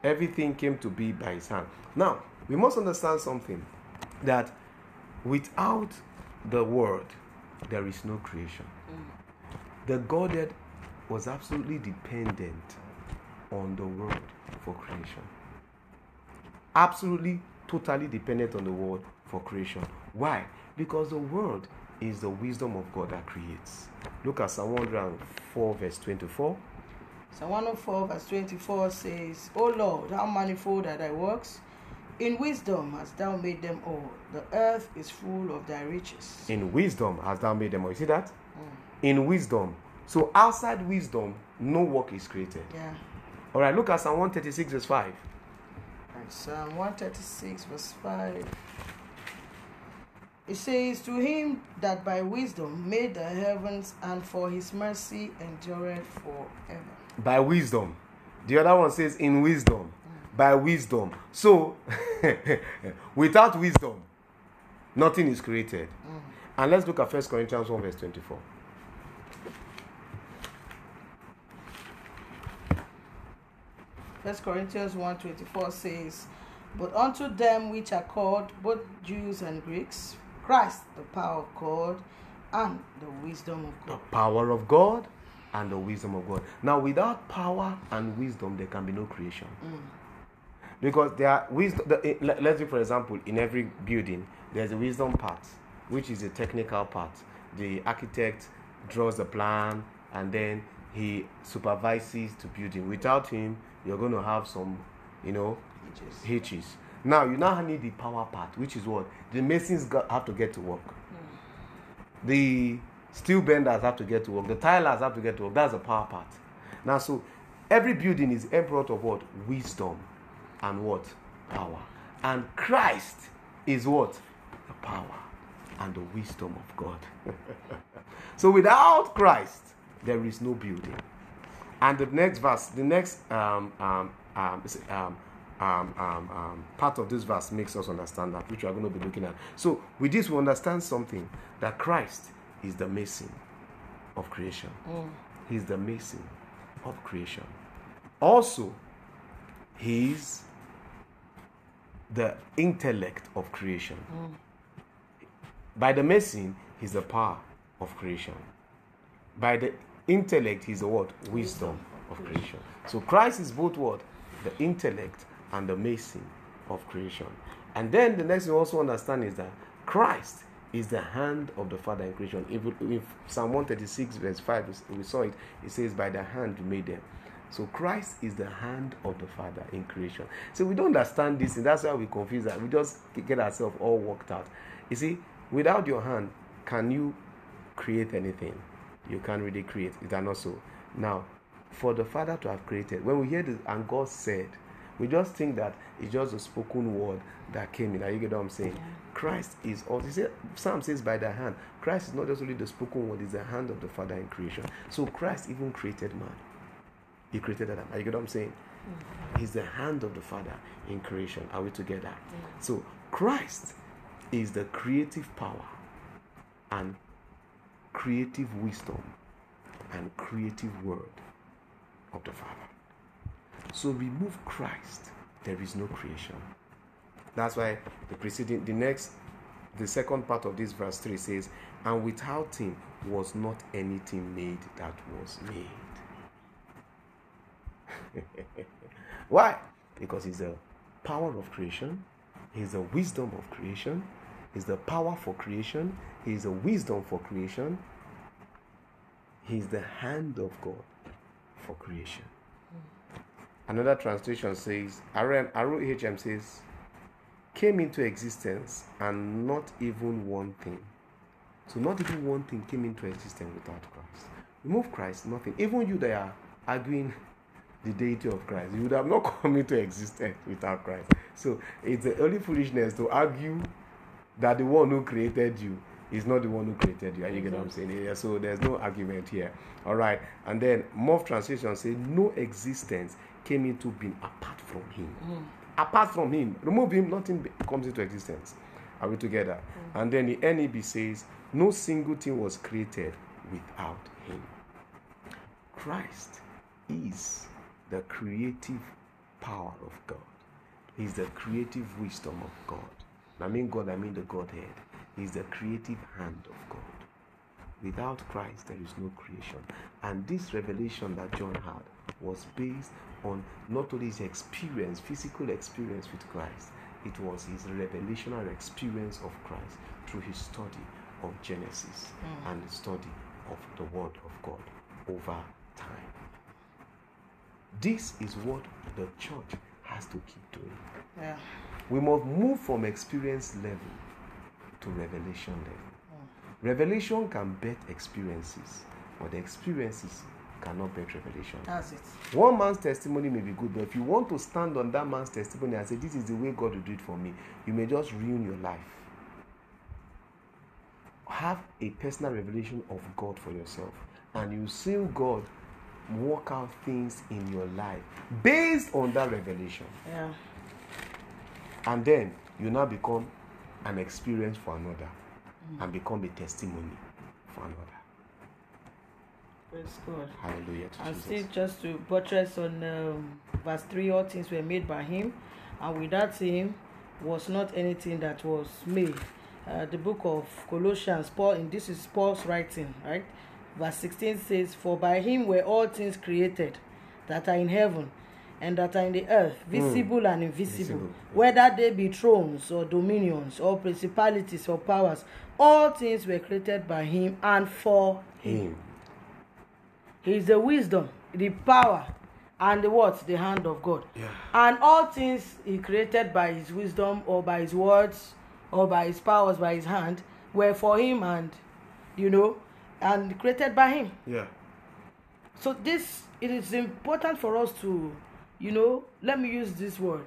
Everything came to be by his hand. Now, we must understand something that without the word, there is no creation. Mm. The Godhead was absolutely dependent on the word for creation. Absolutely, totally dependent on the world for creation. Why? Because the world is the wisdom of God that creates. Look at Psalm 104, verse 24. Psalm 104 verse 24 says, O Lord, how manifold are thy works! In wisdom hast thou made them all. The earth is full of thy riches. In wisdom has thou made them all. You see that? Mm. In wisdom. So outside wisdom, no work is created. Yeah. All right, look at Psalm 136, verse 5. And Psalm 136 verse 5. It says, To him that by wisdom made the heavens, and for his mercy endureth forever. by wisdom. The other one says in wisdom. Mm. By wisdom. So, without wisdom, nothing is created. Mm. And let's look at 1 Corinthians 1, verse 24. First Corinthians 1.24 says, But unto them which are called, both Jews and Greeks, Christ the power of God and the wisdom of God. The power of God and the wisdom of God. Now, without power and wisdom, there can be no creation. because there are wisdom. The, eh, let- let's say, for example, in every building, there's a wisdom part, which is a technical part. The architect draws the plan and then he supervises the building. Without him, you're going to have some, you know, hitches. Now you now need the power part, which is what the masons got, have to get to work. Mm. The steel benders have to get to work. The tilers have to get to work. That's the power part. Now, so every building is product of what wisdom and what power, and Christ is what the power and the wisdom of God. so without Christ, there is no building. And the next verse, the next um, um, um, um, um, um, um, part of this verse makes us understand that, which we are going to be looking at. So, with this, we understand something that Christ is the mason of creation. He's the mason of creation. Also, he's the intellect of creation. By the mason, he's the power of creation. By the intellect, is the what? Wisdom of creation. So Christ is both what? The intellect and the mason of creation. And then the next thing also understand is that Christ is the hand of the Father in creation. If, if Psalm 136, verse 5, we saw it, it says, By the hand you made them. So Christ is the hand of the Father in creation. So we don't understand this, and that's why we confuse that. We just get ourselves all worked out. You see, without your hand, can you create anything? You can't really create. Is that not so? Now, for the Father to have created, when we hear this, and God said, we just think that it's just a spoken word that came in. Are you get what I'm saying? Christ is also, he said, Psalm says, by the hand. Christ is not just only the spoken word, it's the hand of the Father in creation. So Christ even created man. He created Adam. Are you get what I'm saying? Mm-hmm. He's the hand of the Father in creation. Are we together? So Christ is the creative power and creative wisdom and creative word of the Father. So remove Christ, there is no creation. That's why the preceding, the next, the second part of this verse 3 says, And without him was not anything made that was made. Why? Because he's the power of creation, he's the wisdom of creation, he's the power for creation, he's the wisdom for creation, he's the hand of God for creation. Another translation says, ROTH says, came into existence and not even one thing. So, not even one thing came into existence without Christ. Remove Christ, nothing. Even you that are arguing the deity of Christ, you would have not come into existence without Christ. So, it's the only foolishness to argue that the one who created you is not the one who created you. Are you get what I'm saying? Yeah, so there's no argument here. All right. And then Morph translation say no existence came into being apart from him. Mm. Apart from him, remove him, nothing comes into existence. Are we together? Mm. And then the NEB says no single thing was created without him. Christ is the creative power of God. He's the creative wisdom of God. I mean God, I mean the Godhead. He's the creative hand of God. Without Christ, there is no creation. And this revelation that John had was based on not only his experience, physical experience with Christ, it was his revelational experience of Christ through his study of Genesis hmm. and the study of the Word of God over time. This is what the church has to keep doing. Yeah. We must move from experience level to revelation level. Revelation can bet experiences, but the experiences cannot bet revelation. That's it. One man's testimony may be good, but if you want to stand on that man's testimony and say, This is the way God will do it for me, you may just ruin your life. Have a personal revelation of God for yourself, and you see God work out things in your life based on that revelation. Yeah. And then you now become an experience for another and become a testimony for another. Praise God. Hallelujah to And Jesus. still, just to buttress on um, verse 3, all things were made by him, and without him was not anything that was made. Uh, the book of Colossians, Paul, and this is Paul's writing, right? Verse 16 says, For by him were all things created that are in heaven and that are in the earth, hmm. visible and invisible, Visible. whether they be thrones or dominions or principalities or powers, all things were created by him and for Him. he is the wisdom, the power, and the what? The hand of God. Yeah. And all things he created by his wisdom or by his words or by his powers, by his hand, were for him and, you know, and created by him. Yeah. So this it is important for us to, you know, let me use this word.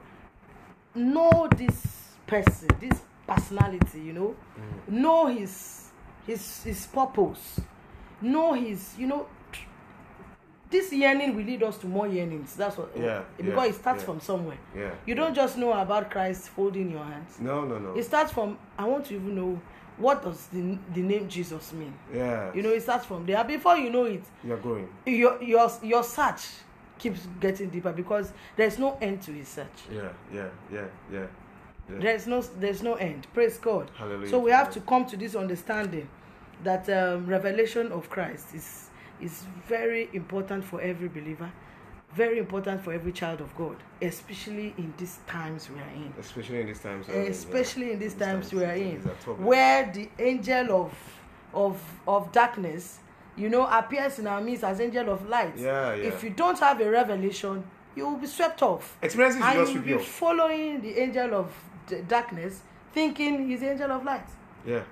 Know this person, this personality, you know. Know his his his purpose. Know his, you know, this yearning will lead us to more yearnings. That's what Yeah, because yeah, it starts yeah. from somewhere. Yeah. You don't just know about Christ folding your hands. No, no, no. It starts from I want to even know what does the, the name Jesus mean. yeah. You know, it starts from there. Before you know it, you're going. your your your search keeps getting deeper because there's no end to his search. Yeah, yeah, yeah, yeah. yeah. There's no there's no end. Praise God. Hallelujah So we have to come to this understanding that um, revelation of Christ is is very important for every believer, very important for every child of God, especially in these times we are in. Especially in these times. especially in these times we are in these are tough. where the angel of of of darkness you know appears in our midst as angel of light Yeah, yeah. if you don't have a revelation you will be swept off Experiences and just you will be off. following the angel of d- darkness thinking he's the angel of light Yeah.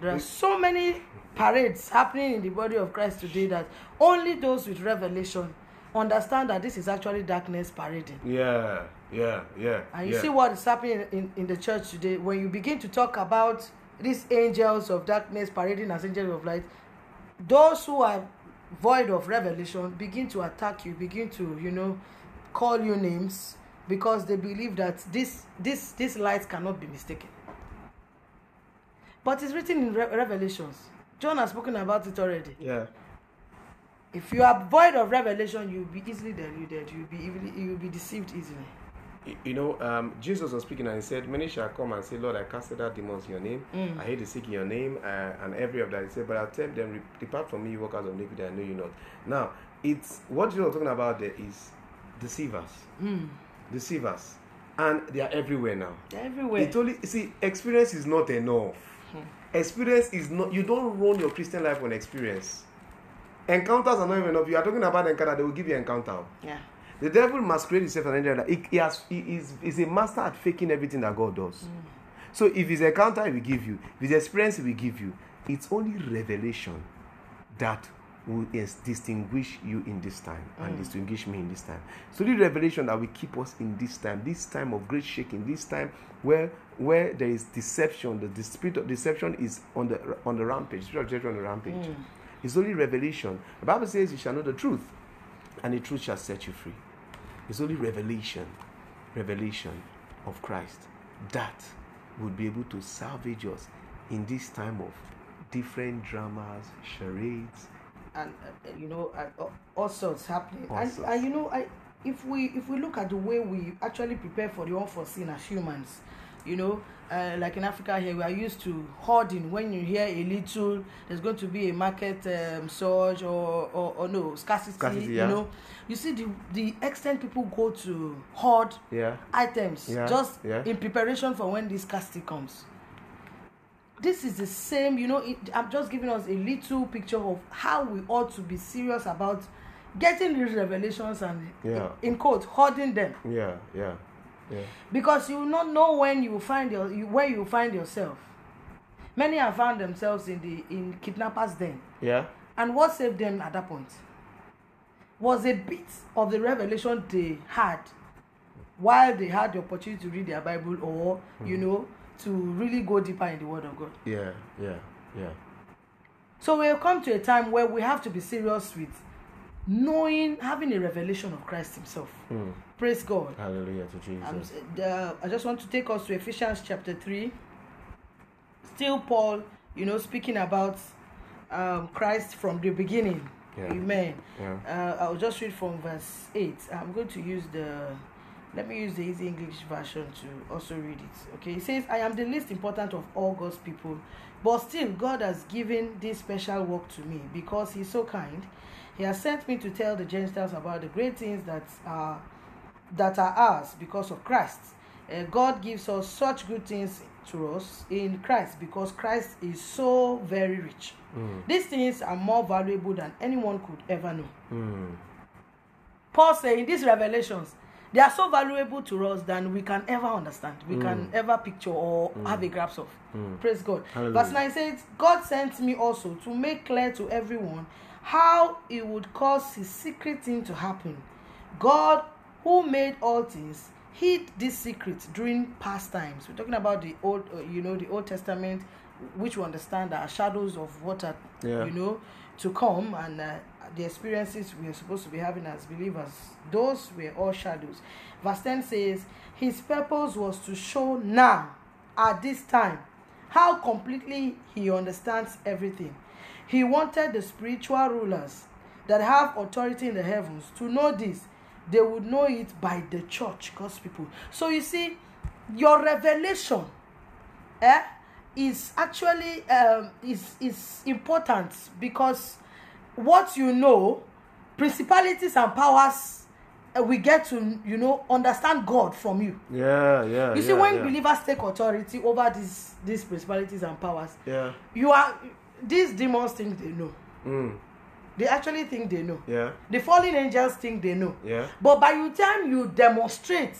there are so many parades happening in the body of christ today that only those with revelation understand that this is actually darkness parading Yeah, yeah, yeah. And you yeah. see what is happening in, in the church today when you begin to talk about these angels of darkness parading as angels of light, those who are void of revelation begin to attack you, begin to, you know, call you names because they believe that this this this light cannot be mistaken. But it's written in Re- Revelations. John has spoken about it already. Yeah. If you are void of revelation, you'll be easily deluded. You'll be easily, you'll be deceived easily. You know, um, Jesus was speaking and he said, Many shall come and say, Lord, I casted out demons in your name. Mm. I hate the sick in your name, uh, and every of that. He said, But I'll tell them, Depart from me, you workers of iniquity, I know you not. Now, it's what you're talking about there is deceivers. Mm. Deceivers. And they are everywhere now. They're everywhere. It only see experience is not enough. Experience is not you don't run your Christian life on experience. Encounters are not even enough. You are talking about encounter, they will give you encounter. yeah. The devil masquerade himself as an angel. He, he has he is is a master at faking everything that God does. Mm. So if it's encounter, he will give you. If it's experience, he will give you. It's only revelation that will is- distinguish you in this time and mm. distinguish me in this time. So the revelation that will keep us in this time, this time of great shaking, this time where where there is deception, the, the spirit of deception is on the on the rampage, spirit of deception on the rampage. It's only revelation. The Bible says you shall know the truth, and the truth shall set you free. It's only revelation, revelation of Christ that would be able to salvage us in this time of different dramas, charades. and uh, you know uh, all sorts happening All and, sorts. and you know i if we if we look at the way we actually prepare for the unforeseen as humans you know uh, like in africa here we are used to hoarding when you hear a little there's going to be a market um, surge or, or or no scarcity, Scarcity, yeah. you know you see the the extent people go to hoard Yeah. items Yeah, just yeah. in preparation for when this scarcity comes this is the same you know it, i'm just giving us a little picture of how we ought to be serious about getting these revelations and Yeah. in, in quote hoarding them Yeah, yeah, yeah. because you will not know when you will find your you, where you will find yourself many have found themselves in the in kidnappers den Yeah. and what saved them at that point was a bit of the revelation they had while they had the opportunity to read their bible or you know to really go deeper in the word of god Yeah, yeah, yeah. so we have come to a time where we have to be serious with knowing having a revelation of christ himself Hmm. Praise god. Hallelujah to Jesus. um, uh, i just want to take us to ephesians chapter 3 still paul you know speaking about um, christ from the beginning. Yeah. amen. Yeah. uh, i'll just read from verse 8 i'm going to use the let me use the easy english version to also read it. Okay it says i am the least important of all god's people but still god has given this special work to me because he's so kind. He has sent me to tell the gentiles about the great things that are that are ours because of christ uh, god gives us such good things to us in christ because christ is so very rich these things are more valuable than anyone could ever know Mm. Paul saying these revelations they are so valuable to us than we can ever understand, we can ever picture or have a grasp of. Praise God. Hallelujah. Verse 9 says, God sent me also to make clear to everyone how he would cause his secret thing to happen. God, who made all things, hid this secret during past times. We're talking about the old, uh, you know, the Old Testament, which we understand are shadows of what are, Yeah. you know, to come and uh, the experiences we are supposed to be having as believers. Those were all shadows. Verse 10 says, His purpose was to show now, at this time, how completely He understands everything. He wanted the spiritual rulers that have authority in the heavens to know this. They would know it by the church, God's people. So you see, your revelation eh, is actually um, is is important because what you know, principalities and powers, uh, we get to you know understand God from you. Yeah, yeah. You see, yeah, when yeah. believers take authority over these these principalities and powers, Yeah. you are these demons think they know. Mm. They actually think they know. Yeah. The fallen angels think they know. Yeah. But by the time you demonstrate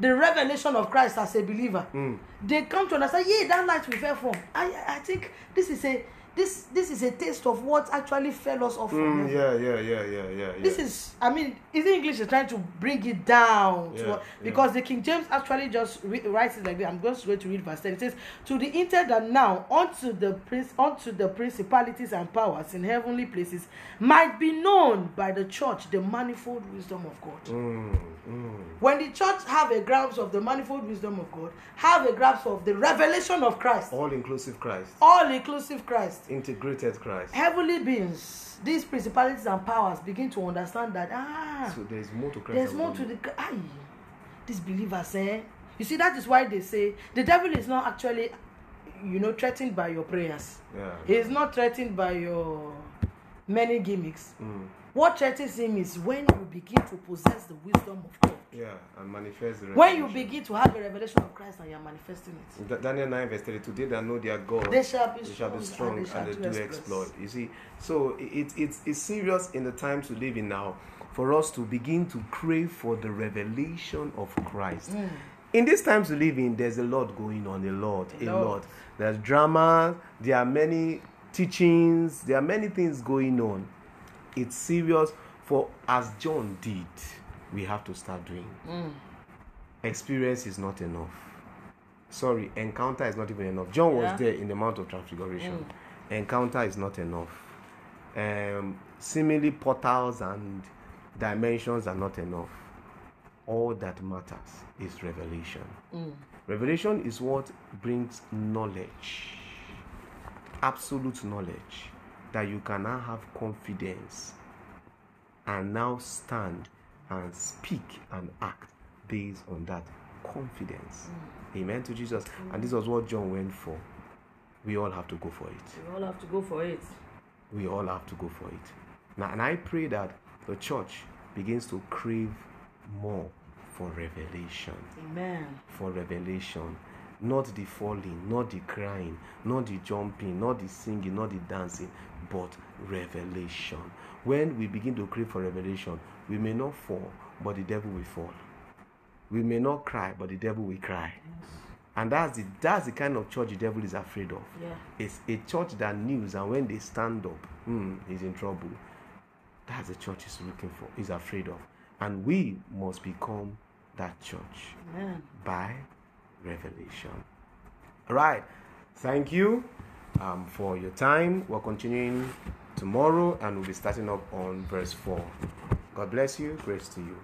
the revelation of Christ as a believer, Mm. they come to understand, yeah, that light we fell from. I I I think this is a this this is a taste of what actually fell us off from Mm, yeah, yeah, yeah, yeah, yeah. This yeah. is, I mean, Easy English is trying to bring it down to, Yeah, yeah. because the King James actually just re- writes it like that. I'm just going to read verse 10. It says, To the intent that now unto the prince, unto the principalities and powers in heavenly places might be known by the church the manifold wisdom of God. Mm, mm. When the church have a grasp of the manifold wisdom of God, have a grasp of the revelation of Christ, All inclusive Christ. all inclusive Christ, Integrated Christ. heavenly beings, these principalities and powers begin to understand that ah, So there's more to Christ. there's more to the aye, these believers eh you see that is why they say the devil is not actually you know threatened by your prayers Yeah. he is not threatened by your many gimmicks Mm. what threatens him is when you begin to possess the wisdom of god Yeah, and manifest the when you begin to have a revelation of christ and you're manifesting it Da- Daniel 9 verse 32, they that know their God, they shall be they shall be strong and they and they do exploit. You see, so it, it's it's serious in the times we live in now for us to begin to crave for the revelation of Christ. Mm. In these times we live in, there's a lot going on, a lot, a, A lot. lot. There's drama, there are many teachings, there are many things going on. It's serious for as John did, we have to start doing. Mm. Experience is not enough. Sorry encounter is not even enough. John was there in the mount of transfiguration. Encounter is not enough. Um seemingly portals and dimensions are not enough. All that matters is revelation. Mm. revelation is what brings knowledge absolute knowledge that you can now have confidence and now stand and speak and act based on that confidence. Mm. Amen to Jesus. And mm. this was what John went for. We all have to go for it. we all have to go for it We all have to go for it. Now, and I pray that the church begins to crave more for revelation amen for revelation not the falling not the crying not the jumping not the singing not the dancing but revelation when we begin to crave for revelation we may not fall but the devil will fall. We may not cry but the devil will cry. And that's the that's the kind of church the devil is afraid of. Yeah. It's a church that kneels and when they stand up hmm, he's in trouble. That's the church he's looking for he's afraid of. And we must become that church amen. by revelation. All right. Thank you um, for your time. We're continuing tomorrow and we'll be starting up on verse 4. God bless you. Grace to you.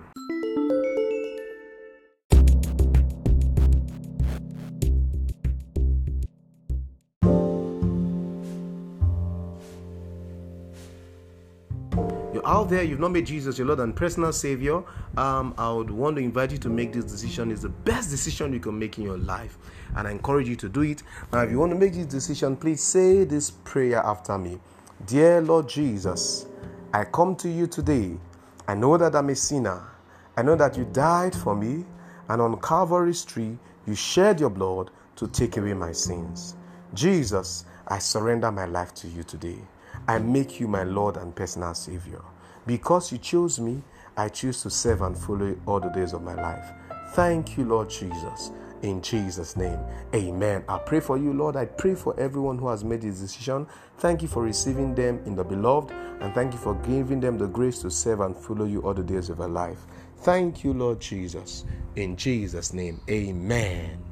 You're out there, you've not made Jesus your Lord and personal Savior, um, I would want to invite you to make this decision. It's the best decision you can make in your life, and I encourage you to do it. Now, if you want to make this decision, please say this prayer after me. Dear Lord Jesus, I come to you today. I know that I'm a sinner. I know that you died for me, and on Calvary's tree, you shed your blood to take away my sins. Jesus, I surrender my life to you today. I make you my Lord and personal Savior. Because you chose me, I choose to serve and follow all the days of my life. Thank you, Lord Jesus. In Jesus' name, amen. I pray for you, Lord. I pray for everyone who has made this decision. Thank you for receiving them in the beloved, and thank you for giving them the grace to serve and follow you all the days of their life. Thank you, Lord Jesus. In Jesus' name, amen.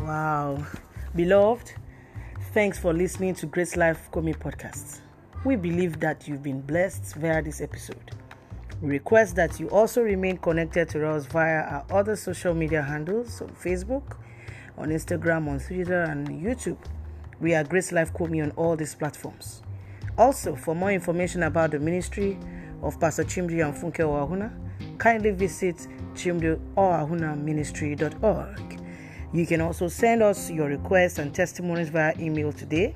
Wow. Beloved, thanks for listening to Grace Life Komi podcast. We believe that you've been blessed via this episode. We request that you also remain connected to us via our other social media handles on Facebook, on Instagram, on Twitter, and YouTube. We are Grace Life Komi on all these platforms. Also, for more information about the ministry of Pastor Chimdi and Funke Oahuna, kindly visit chimdioahuna You can also send us your requests and testimonies via email today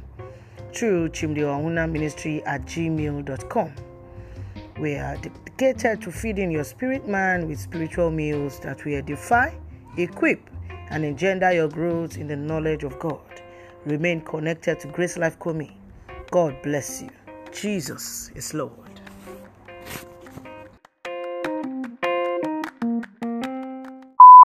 through chimdioahuna at gmail.com. We are dedicated to feeding your spirit man with spiritual meals that will edify, equip, and engender your growth in the knowledge of God. Remain connected to Grace Life Komi. God bless you. Jesus is Lord.